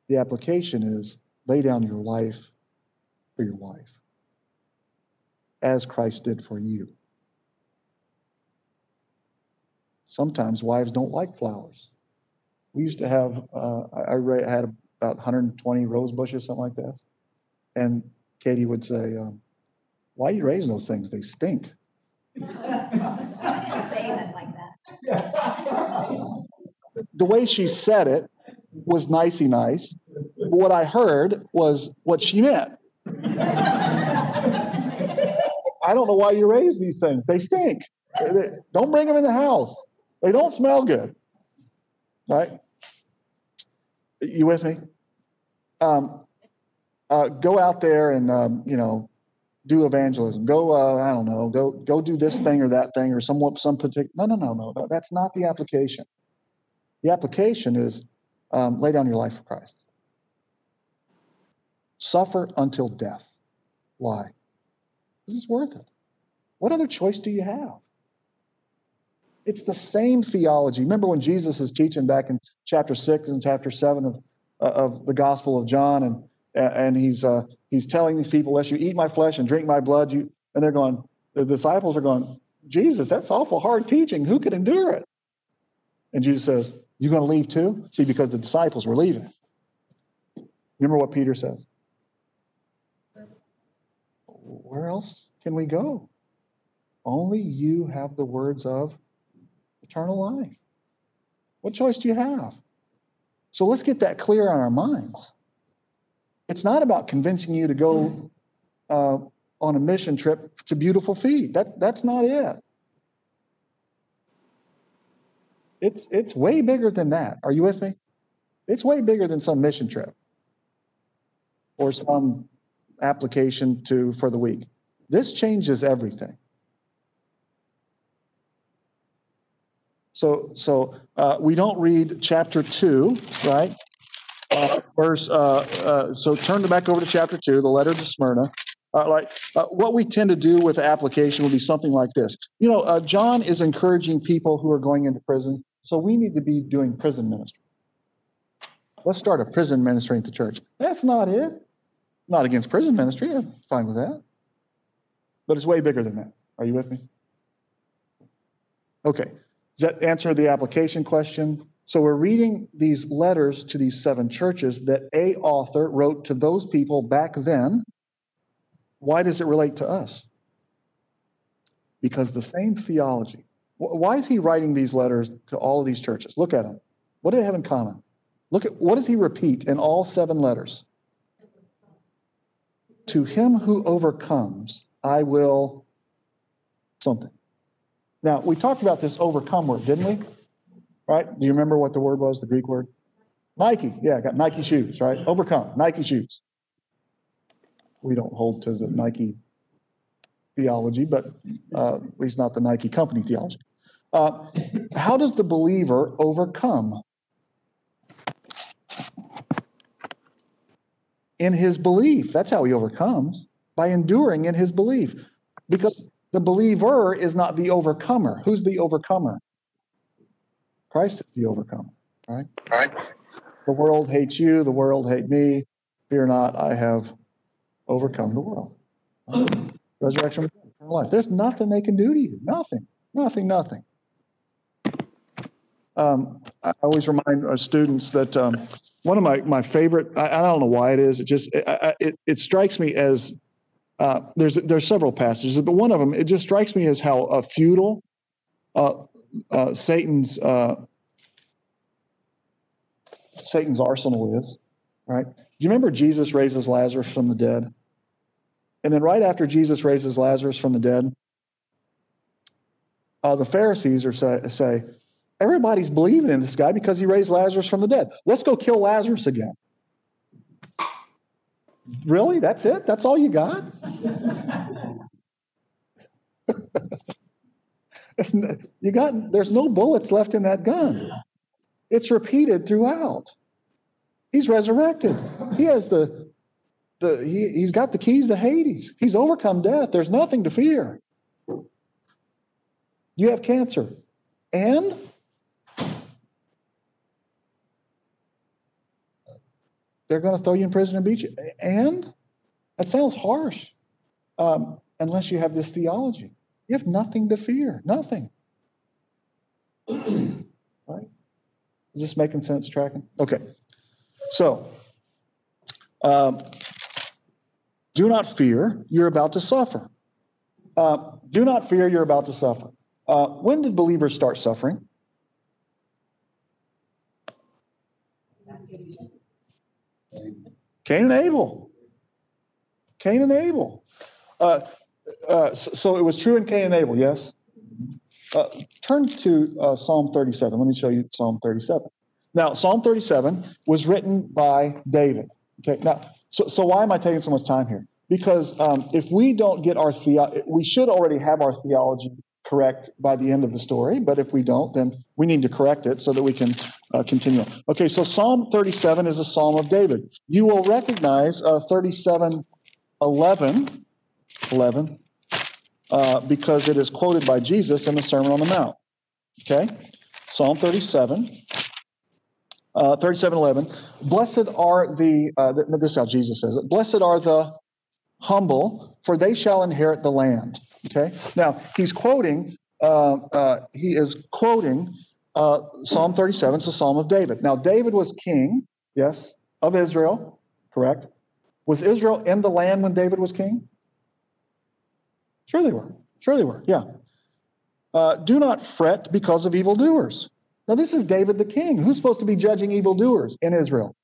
The application is lay down your life for your wife, as Christ did for you. Sometimes wives don't like flowers. We used to have, uh, I, I had about 120 rose bushes, something like that. And Katie would say, um, Why are you raising those things? They stink. I didn't say like that. the way she said it was nicey nice. What I heard was what she meant. I don't know why you raise these things. They stink. Don't bring them in the house. They don't smell good. Right? You with me? Um, uh, go out there and um, you know do evangelism. Go, uh, I don't know, go go do this thing or that thing or somewhat some particular. No, no, no, no. That's not the application. The application is um, lay down your life for Christ. Suffer until death. Why? This is worth it. What other choice do you have? It's the same theology. Remember when Jesus is teaching back in chapter six and chapter seven of, uh, of the Gospel of John, and and he's uh, he's telling these people, "Unless you eat my flesh and drink my blood," you and they're going. The disciples are going, "Jesus, that's awful hard teaching. Who could endure it?" And Jesus says, "You're going to leave too?" See, because the disciples were leaving. Remember what Peter says. Where else can we go? Only you have the words of eternal life. What choice do you have? So let's get that clear on our minds. It's not about convincing you to go uh, on a mission trip to beautiful feet. That, that's not it. It's, it's way bigger than that. Are you with me? It's way bigger than some mission trip or some application to for the week. This changes everything. So, so uh, we don't read chapter two, right? Uh, verse. Uh, uh so turn back over to chapter two, the letter to Smyrna. Uh, like uh, what we tend to do with the application will be something like this. You know, John is encouraging people who are going into prison, so we need to be doing prison ministry. Let's start a prison ministry at the church. That's not it. Not against prison ministry. I'm fine with that. But it's way bigger than that. Are you with me? Okay. Does that answer the application question? So we're reading these letters to these seven churches that a author wrote to those people back then. Why does it relate to us? Because the same theology. Why is he writing these letters to all of these churches? Look at them. What do they have in common? Look at what does he repeat in all seven letters? To him who overcomes, I will something. Now, we talked about this overcome word, didn't we? Right? Do you remember what the word was, the Greek word? Nike. Yeah, I got Nike shoes, right? Overcome, Nike shoes. We don't hold to the Nike theology, but uh, at least not the Nike company theology. Uh, how does the believer overcome? In his belief. That's how he overcomes, by enduring in his belief. Because the believer is not the overcomer. Who's the overcomer? Christ is the overcomer. right? Right. The world hates you, the world hate me. Fear not, I have overcome the world. Resurrection, eternal life. There's nothing they can do to you. Nothing, nothing, nothing. Um, I always remind our students that um, one of my, my favorite, I, I don't know why it is, it just, it, I- it, it strikes me as, uh, there's, there's several passages, but one of them, it just strikes me as how uh, futile uh, uh, Satan's, uh, Satan's arsenal is, right? Do you remember Jesus raises Lazarus from the dead? And then right after Jesus raises Lazarus from the dead, uh, the Pharisees are say, say, everybody's believing in this guy because he raised Lazarus from the dead. Let's go kill Lazarus again. Really? That's it? That's all you got? it's, you got there's no bullets left in that gun. It's repeated throughout. He's resurrected. He has the the he, he's got the keys to Hades. He's overcome death. There's nothing to fear. You have cancer. And they're going to throw you in prison and beat you. And that sounds harsh, um, unless you have this theology. You have nothing to fear. Nothing. right? Is this making sense, tracking? Okay. So, um, do not fear, you're about to suffer. Uh, do not fear, you're about to suffer. Uh, when did believers start suffering? Cain and Abel. Cain and Abel. Uh, uh, so, so it was true in Cain and Abel, yes? Uh, turn to uh, Psalm 37. Let me show you Psalm 37. Now, Psalm 37 was written by David. Okay, now, so, so why am I taking so much time here? Because um, if we don't get our theo, we should already have our theology correct by the end of the story. But if we don't, then we need to correct it so that we can uh, continue. Okay, so Psalm 37 is a psalm of David. You will recognize uh, 37 11, 11 uh, because it is quoted by Jesus in the Sermon on the Mount. Okay, Psalm 37. Uh, 37 11 blessed are the uh, th- this is how jesus says it. Blessed are the humble for they shall inherit the land okay? Now he's quoting uh, uh, he is quoting uh, psalm 37 it's a psalm of david. Now david was king yes of israel correct? Was israel in the land when david was king sure they were sure they were yeah uh, do not fret because of evildoers now, this is David the king. Who's supposed to be judging evildoers in Israel?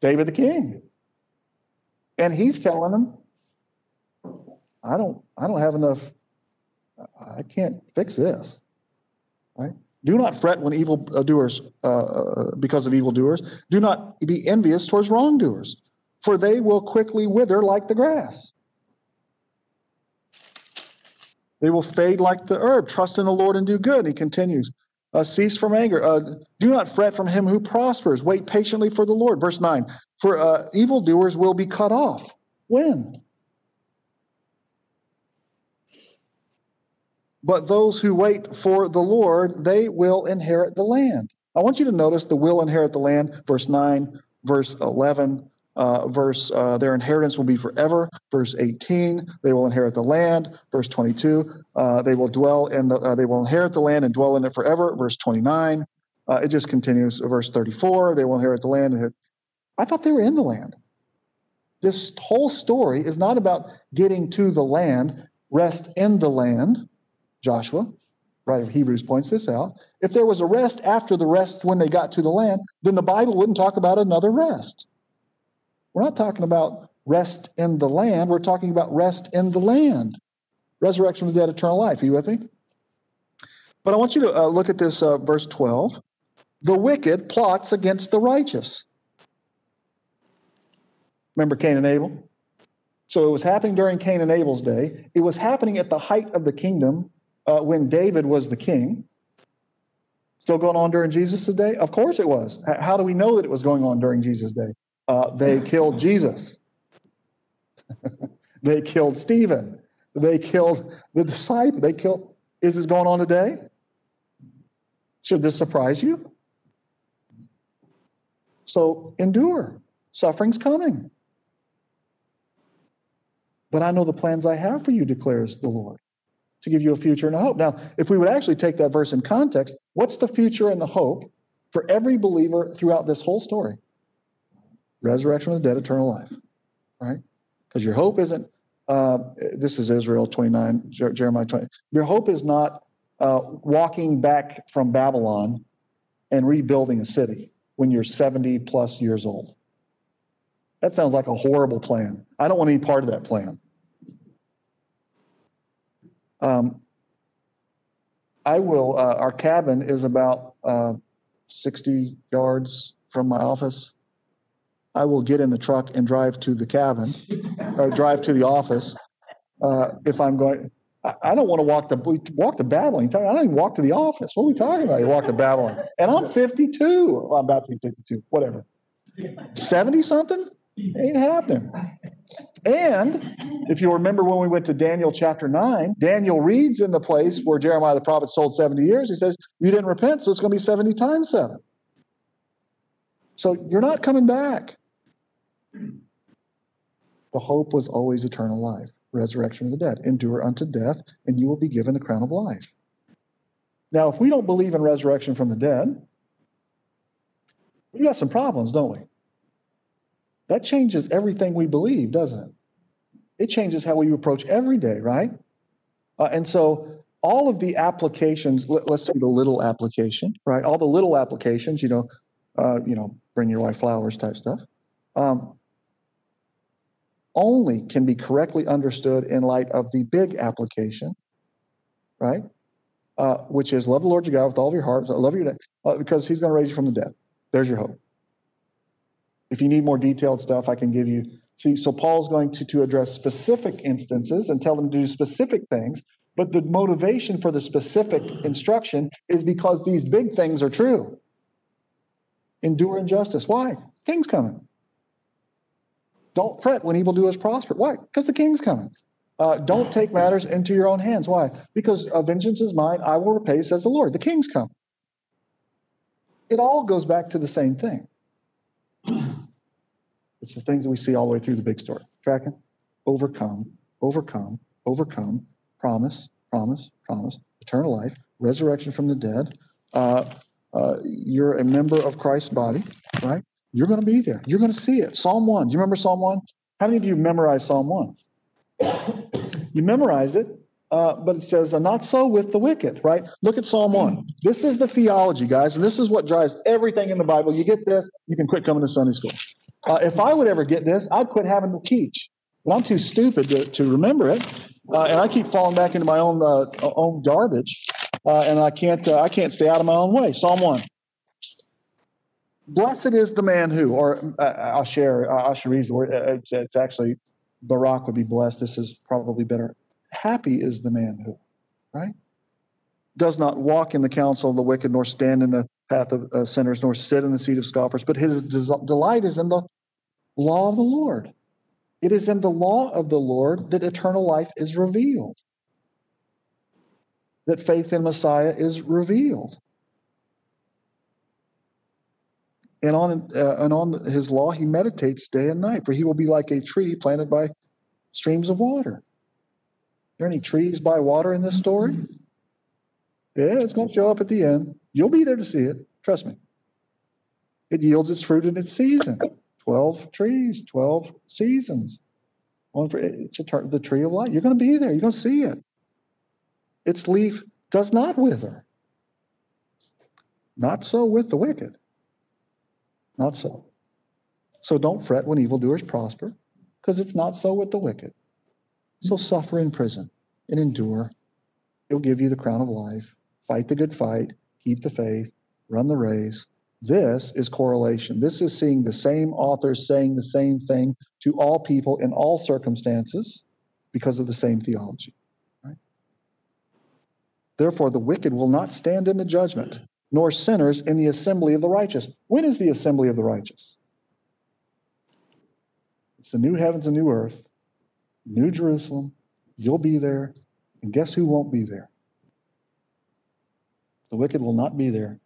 David the king. And he's telling them, I don't, I don't have enough, I can't fix this. Right? Do not fret when evildoers, uh, uh, because of evildoers. Do not be envious towards wrongdoers, for they will quickly wither like the grass. They will fade like the herb. Trust in the Lord and do good. And he continues. Uh, cease from anger. Uh, do not fret from him who prospers. Wait patiently for the Lord. Verse 9 For uh, evildoers will be cut off. When? But those who wait for the Lord, they will inherit the land. I want you to notice the will inherit the land, verse 9, verse 11, uh, verse, uh, their inheritance will be forever. Verse 18, they will inherit the land. Verse 22, uh, they will dwell in the, uh, they will inherit the land and dwell in it forever. Verse 29, uh, it just continues. Verse 34, they will inherit the land. And I thought they were in the land. This whole story is not about getting to the land, rest in the land. Joshua, of Hebrews points this out. If there was a rest after the rest when they got to the land, then the Bible wouldn't talk about another rest. We're not talking about rest in the land. We're talking about rest in the land. Resurrection from the dead, eternal life. Are you with me? But I want you to uh, look at this uh, verse 12. The wicked plots against the righteous. Remember Cain and Abel? So it was happening during Cain and Abel's day. It was happening at the height of the kingdom uh, when David was the king. Still going on during Jesus' day? Of course it was. How do we know that it was going on during Jesus' day? Uh, they killed Jesus. they killed Stephen. They killed the disciple. They killed. Is this going on today? Should this surprise you? So endure. Suffering's coming. But I know the plans I have for you, declares the Lord, to give you a future and a hope. Now, if we would actually take that verse in context, what's the future and the hope for every believer throughout this whole story? Resurrection of the dead, eternal life, right? Because your hope isn't, uh, this is Israel 29, Jer- Jeremiah 20. Your hope is not uh, walking back from Babylon and rebuilding a city when you're 70 plus years old. That sounds like a horrible plan. I don't want any part of that plan. Um, I will, uh, our cabin is about uh, 60 yards from my office. I will get in the truck and drive to the cabin or drive to the office uh, if I'm going. I, I don't want to walk the walk to Babylon. I don't even walk to the office. What are we talking about? You walk to Babylon, and I'm 52. Well, I'm about to be 52. Whatever. 70 something ain't happening. And if you remember when we went to Daniel chapter 9, Daniel reads in the place where Jeremiah the prophet sold 70 years. He says, You didn't repent, so it's going to be 70 times 7. So you're not coming back. The hope was always eternal life, resurrection of the dead. Endure unto death, and you will be given the crown of life. Now, if we don't believe in resurrection from the dead, we got some problems, don't we? That changes everything we believe, doesn't it? It changes how we approach every day, right? Uh, and so all of the applications, let, us say the little application, right? All the little applications, you know, uh, you know, bring your wife flowers type stuff, um, only can be correctly understood in light of the big application, right? Uh, which is love the Lord your God with all of your heart, I love your uh, because He's going to raise you from the dead. There's your hope. If you need more detailed stuff, I can give you. See, so Paul's going to, to address specific instances and tell them to do specific things, but the motivation for the specific instruction is because these big things are true. Endure injustice. Why? King's coming. Don't fret when evildoers prosper. Why? Because the king's coming. Uh, don't take matters into your own hands. Why? Because uh, vengeance is mine, I will repay, says the Lord. The king's coming. It all goes back to the same thing. It's the things that we see all the way through the big story. Tracking? Overcome, overcome, overcome, promise, promise, promise, eternal life, resurrection from the dead. Uh, uh, you're a member of Christ's body, right? You're going to be there. You're going to see it. Psalm 1. Do you remember Psalm 1? How many of you memorized Psalm 1? you memorize it, uh, but it says, uh, not so with the wicked, right? Look at Psalm 1. This is the theology, guys, and this is what drives everything in the Bible. You get this, you can quit coming to Sunday school. Uh, if I would ever get this, I'd quit having to teach. But I'm too stupid to, to remember it, uh, and I keep falling back into my own uh, own garbage, uh, and I can't I can't stay out of my own way. Psalm 1. Blessed is the man who, or uh, I'll share, I'll share the word. It's actually Barak would be blessed. This is probably better. Happy is the man who, right? Does not walk in the counsel of the wicked, nor stand in the path of uh, sinners, nor sit in the seat of scoffers, but his des- delight is in the law of the Lord. It is in the law of the Lord that eternal life is revealed, that faith in Messiah is revealed. And on, uh, and on his law, he meditates day and night, for he will be like a tree planted by streams of water. Are there any trees by water in this story? Yeah, it's going to show up at the end. You'll be there to see it. Trust me. It yields its fruit in its season. 12 trees, 12 seasons. One for it's a, the tree of life. You're going to be there. You're going to see it. Its leaf does not wither. Not so with the wicked. Not so. So don't fret when evildoers prosper, because it's not so with the wicked. So suffer in prison and endure. He'll give you the crown of life. Fight the good fight, keep the faith, run the race. This is correlation. This is seeing the same authors saying the same thing to all people in all circumstances because of the same theology. Right? Therefore, the wicked will not stand in the judgment, nor sinners in the assembly of the righteous. When is the assembly of the righteous? It's the new heavens and new earth, New Jerusalem. You'll be there. And guess who won't be there? The wicked will not be there.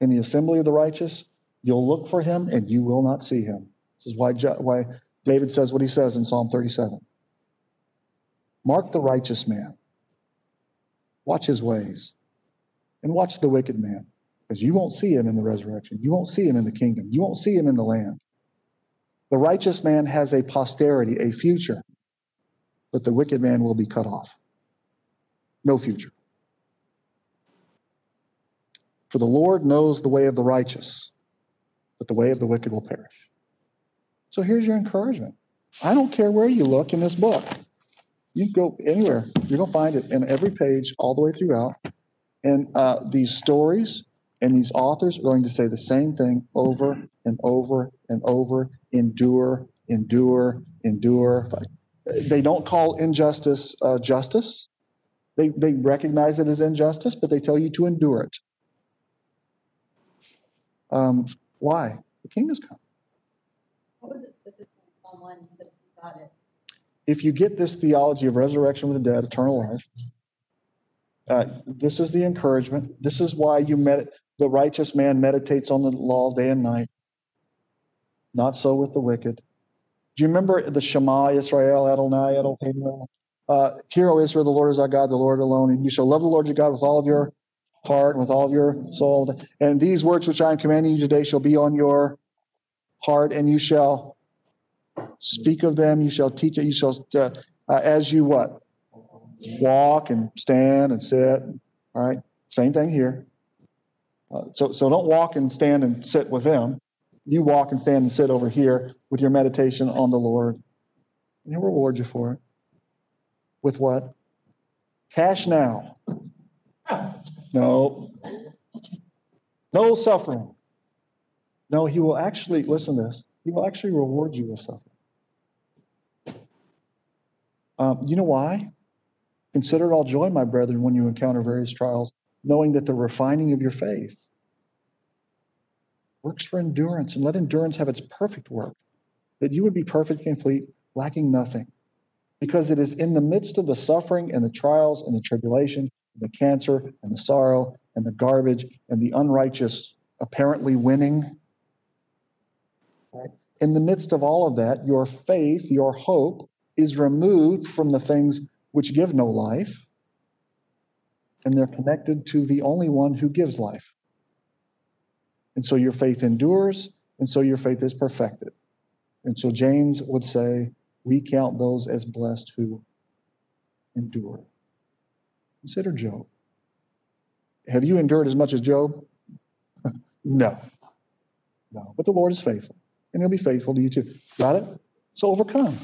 In the assembly of the righteous, You'll look for him and you will not see him. This is why, why David says what he says in Psalm 37. Mark the righteous man. Watch his ways and watch the wicked man because you won't see him in the resurrection. You won't see him in the kingdom. You won't see him in the land. The righteous man has a posterity, a future, but the wicked man will be cut off. No future. For the Lord knows the way of the righteous, but the way of the wicked will perish. So here's your encouragement. I don't care where you look in this book. You go anywhere, you're going to find it in every page, all the way throughout. And uh, these stories and these authors are going to say the same thing over and over and over endure, endure, endure. They don't call injustice uh, justice. They, they recognize it as injustice, but they tell you to endure it. Um, why? The king has come. What was it specifically in Psalm one? You said you got it. If you get this theology of resurrection with the dead, eternal life, uh, this is the encouragement. This is why you med- the righteous man meditates on the law day and night. Not so with the wicked. Do you remember the Shema Israel Adonai Elohim? Uh, Hear, O Israel, the Lord is our God, the Lord alone, and you shall love the Lord your God with all of your heart, and with all of your soul. And these words which I am commanding you today shall be on your heart, and you shall speak of them. You shall teach it. You shall, uh, uh, as you what? Walk and stand and sit. All right. Same thing here. Uh, so, so don't walk and stand and sit with them. You walk and stand and sit over here with your meditation on the Lord. And He'll reward you for it. With what? Cash now. No. No suffering. No, He will actually, listen to this, He will actually reward you with suffering. Um, you know why? Consider it all joy, my brethren, when you encounter various trials, knowing that the refining of your faith works for endurance, and let endurance have its perfect work, that you would be perfect and complete, lacking nothing. Because it is in the midst of the suffering and the trials and the tribulation, and the cancer and the sorrow and the garbage and the unrighteous apparently winning. Right? In the midst of all of that, your faith, your hope is removed from the things which give no life, and they're connected to the only one who gives life. And so your faith endures, and so your faith is perfected. And so James would say, We count those as blessed who endure. Consider Job. Have you endured as much as Job? no. No. But the Lord is faithful, and He'll be faithful to you too. Got it? So overcome.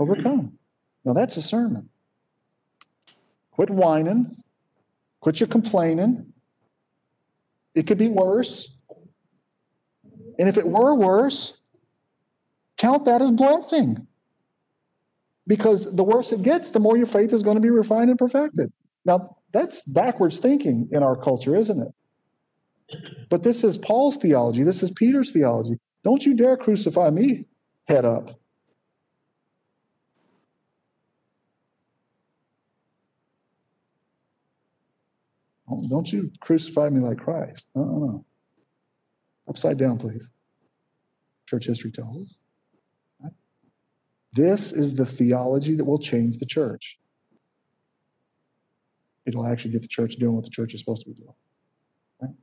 Overcome. Now that's a sermon. Quit whining. Quit your complaining. It could be worse. And if it were worse, count that as blessing. Because the worse it gets, the more your faith is going to be refined and perfected. Now, that's backwards thinking in our culture, isn't it? But this is Paul's theology. This is Peter's theology. Don't you dare crucify me head up. Don't you crucify me like Christ. Uh-uh. Upside down, please. Church history tells us. Right? This is the theology that will change the church. It'll actually get the church doing what the church is supposed to be doing. Right?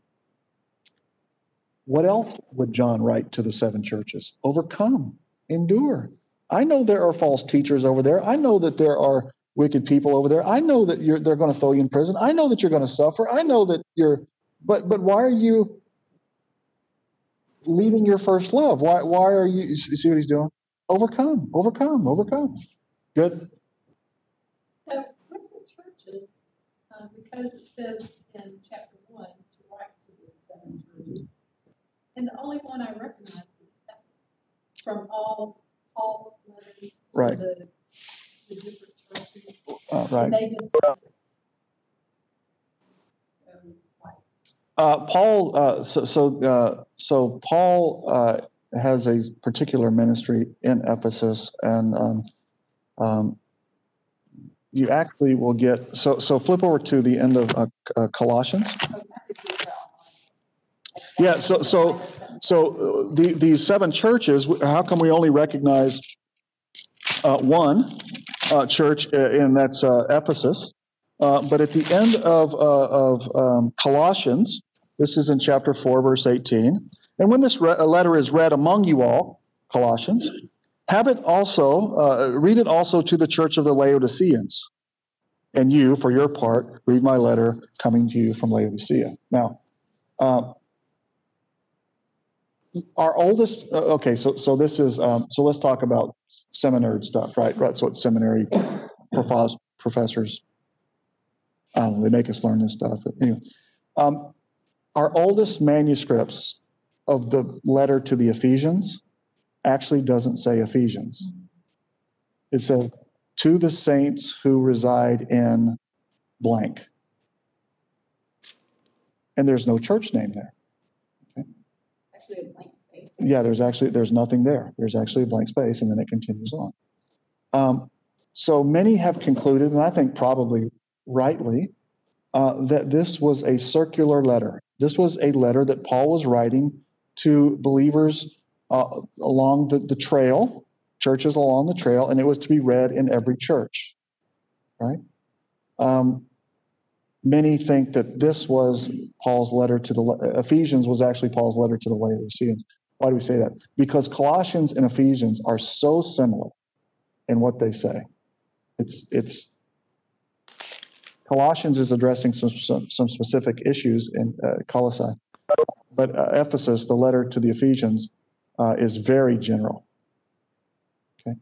What else would John write to the seven churches? Overcome, endure. I know there are false teachers over there. I know that there are wicked people over there. I know that you're, they're going to throw you in prison. I know that you're going to suffer. I know that you're, but but why are you leaving your first love? Why why are you? You see what he's doing? Overcome, overcome, overcome. Good. So with the churches, um, because it says in chapter one to write to the seven churches, and the only one I recognize is Ephesus from all Paul's letters to Right. the, the different. Uh, right. And they just. Like, Uh, Paul, uh, so so, uh, so Paul uh, has a particular ministry in Ephesus, and um, um, you actually will get. So so flip over to the end of uh, uh, Colossians. I could see that online. Yeah, so- so- So the, these seven churches, how come we only recognize uh, one uh, church, uh, and that's uh, Ephesus? Uh, But at the end of, uh, of um, Colossians, this is in chapter 4, verse 18, and when this re- letter is read among you all, Colossians, have it also, uh, read it also to the church of the Laodiceans. And you, for your part, read my letter coming to you from Laodicea. Now, our oldest, uh, okay, so, so this is, um, so let's talk about seminary stuff, right? That's what seminary profos- professors, I they make us learn this stuff. But anyway, um, our oldest manuscripts of the letter to the Ephesians actually doesn't say Ephesians. It says, to the saints who reside in blank. And there's no church name there. A blank space. Yeah, there's actually, there's nothing there. There's actually a blank space and then it continues on. Um, so many have concluded, and I think probably rightly, uh, that this was a circular letter. This was a letter that Paul was writing to believers uh, along the, the trail, churches along the trail, and it was to be read in every church, right? Um, many think that this was Paul's letter to the Ephesians was actually Paul's letter to the Laodiceans. Why do we say that? Because Colossians and Ephesians are so similar in what they say. It's it's Colossians is addressing some some, some specific issues in uh, Colossae, but uh, Ephesus, the letter to the Ephesians, uh, is very general. Okay,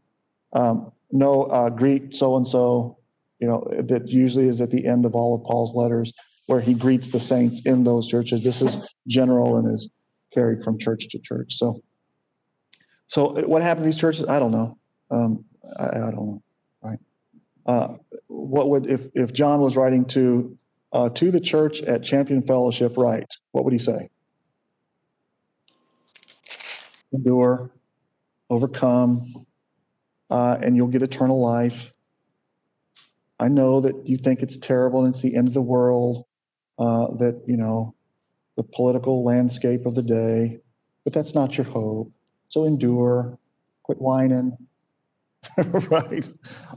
um, no uh, Greek so and so, you know, that usually is at the end of all of Paul's letters where he greets the saints in those churches. This is general and is carried from church to church. So, so what happened to these churches? I don't know. Um, I, I don't know. Right. Uh, what would if if John was writing to uh, to the church at Champion Fellowship, right? What would he say? Endure, overcome, uh, and you'll get eternal life. I know that you think it's terrible and it's the end of the world. Uh, that you know the political landscape of the day, but that's not your hope. So endure, quit whining. right.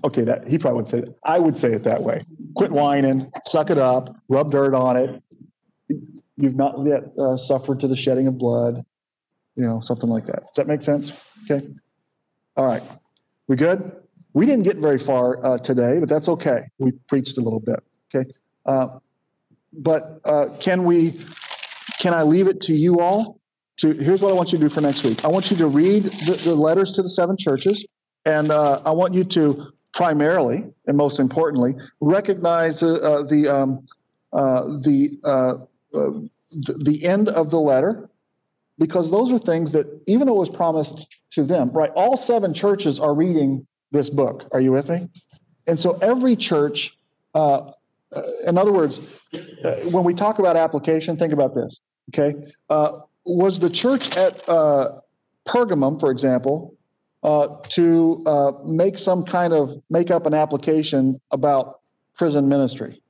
Okay, that he probably would say. I would say it that way. Quit whining, suck it up, rub dirt on it. You've not yet uh, suffered to the shedding of blood, you know, something like that. Does that make sense? Okay. All right. We good? We didn't get very far uh, today, but that's okay. We preached a little bit. Okay. Uh, but uh, can we? Can I leave it to you all? To here's what I want you to do for next week. I want you to read the, the letters to the seven churches. And uh, I want you to primarily and most importantly recognize the um, uh, uh, uh, the the end of the letter because those are things that even though it was promised to them, right? All seven churches are reading this book. Are you with me? And so every church, uh, uh, in other words, uh, when we talk about application, think about this. Okay, was the church at Pergamum, for example, uh, to uh, make some kind of make up an application about prison ministry.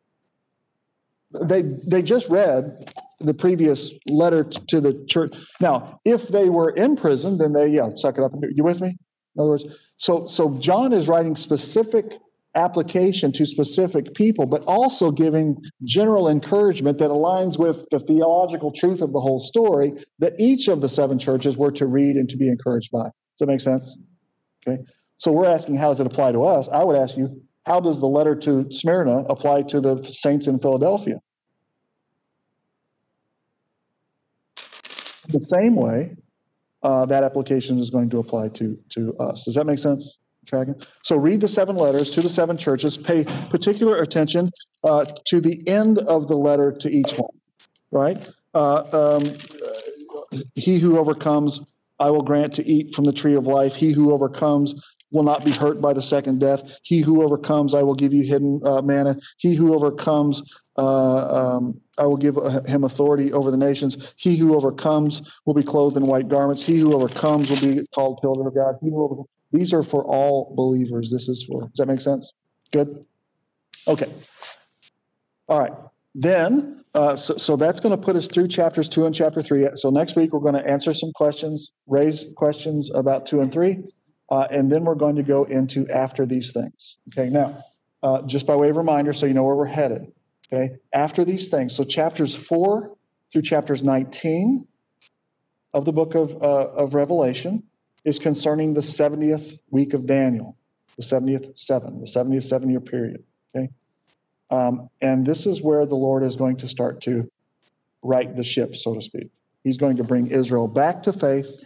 They they just read the previous letter to the church. Now, if they were in prison, then they yeah suck it up. You with me? In other words, so so John is writing specific application to specific people, but also giving general encouragement that aligns with the theological truth of the whole story that each of the seven churches were to read and to be encouraged by. Does that make sense? Okay. So we're asking, how does it apply to us? I would ask you, how does the letter to Smyrna apply to the saints in Philadelphia? The same way uh, that application is going to apply to, to us. Does that make sense? Tracking? So read the seven letters to the seven churches. Pay particular attention uh, to the end of the letter to each one, right? Uh, um, he who overcomes I will grant to eat from the tree of life. He who overcomes will not be hurt by the second death. He who overcomes, I will give you hidden uh, manna. He who overcomes, uh, um, I will give uh, him authority over the nations. He who overcomes will be clothed in white garments. He who overcomes will be called pillar of God. He who overcomes, these are for all believers. This is for, does that make sense? Good? Okay. All right. then, uh, so, so that's going to put us through chapters two and chapter three. So next week, we're going to answer some questions, raise questions about two and three. Uh, and then we're going to go into after these things. Okay, now, uh, just by way of reminder, so you know where we're headed. Okay, after these things. So chapters four through chapters 19 of the book of, uh, of Revelation is concerning the 70th week of Daniel, the 70th seven, the 70th seven year period. Okay. Um, and this is where the Lord is going to start to right the ship, so to speak. He's going to bring Israel back to faith,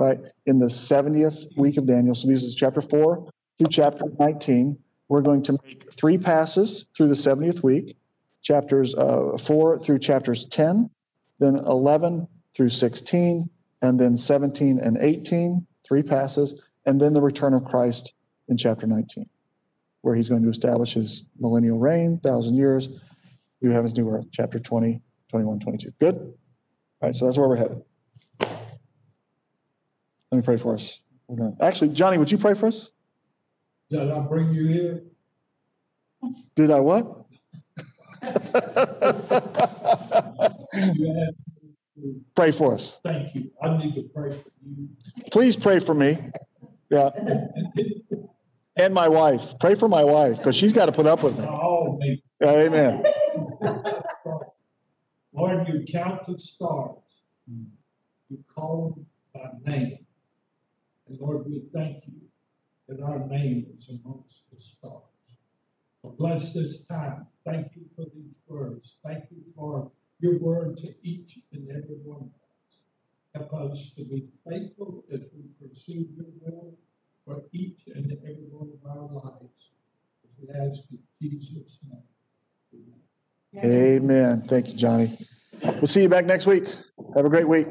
right, in the 70th week of Daniel. So this is chapter 4 through chapter 19. We're going to make three passes through the 70th week, chapters uh, 4 through chapters 10, then 11 through 16, and then 17 and 18, three passes, and then the return of Christ in chapter 19 where he's going to establish his millennial reign, thousand years, new heavens, new earth, chapter 20, 21, 22. Good? All right, so that's where we're headed. Let me pray for us. Actually, Johnny, would you pray for us? Did I bring you here? Did I what? You had to, Pray for us. thank you. I need to pray for you. Please pray for me. Yeah. And my wife. Pray for my wife because she's got to put up with me. All me. Amen. Lord, you count the stars. You call them by name. And Lord, we thank you that our name is amongst the stars. So bless this time. Thank you for these words. Thank you for your word to each and every one of us. Help us to be faithful as we pursue your will for each and every one of our lives. As we ask in Jesus' name. Amen. Amen. Thank you, Johnny. We'll see you back next week. Have a great week.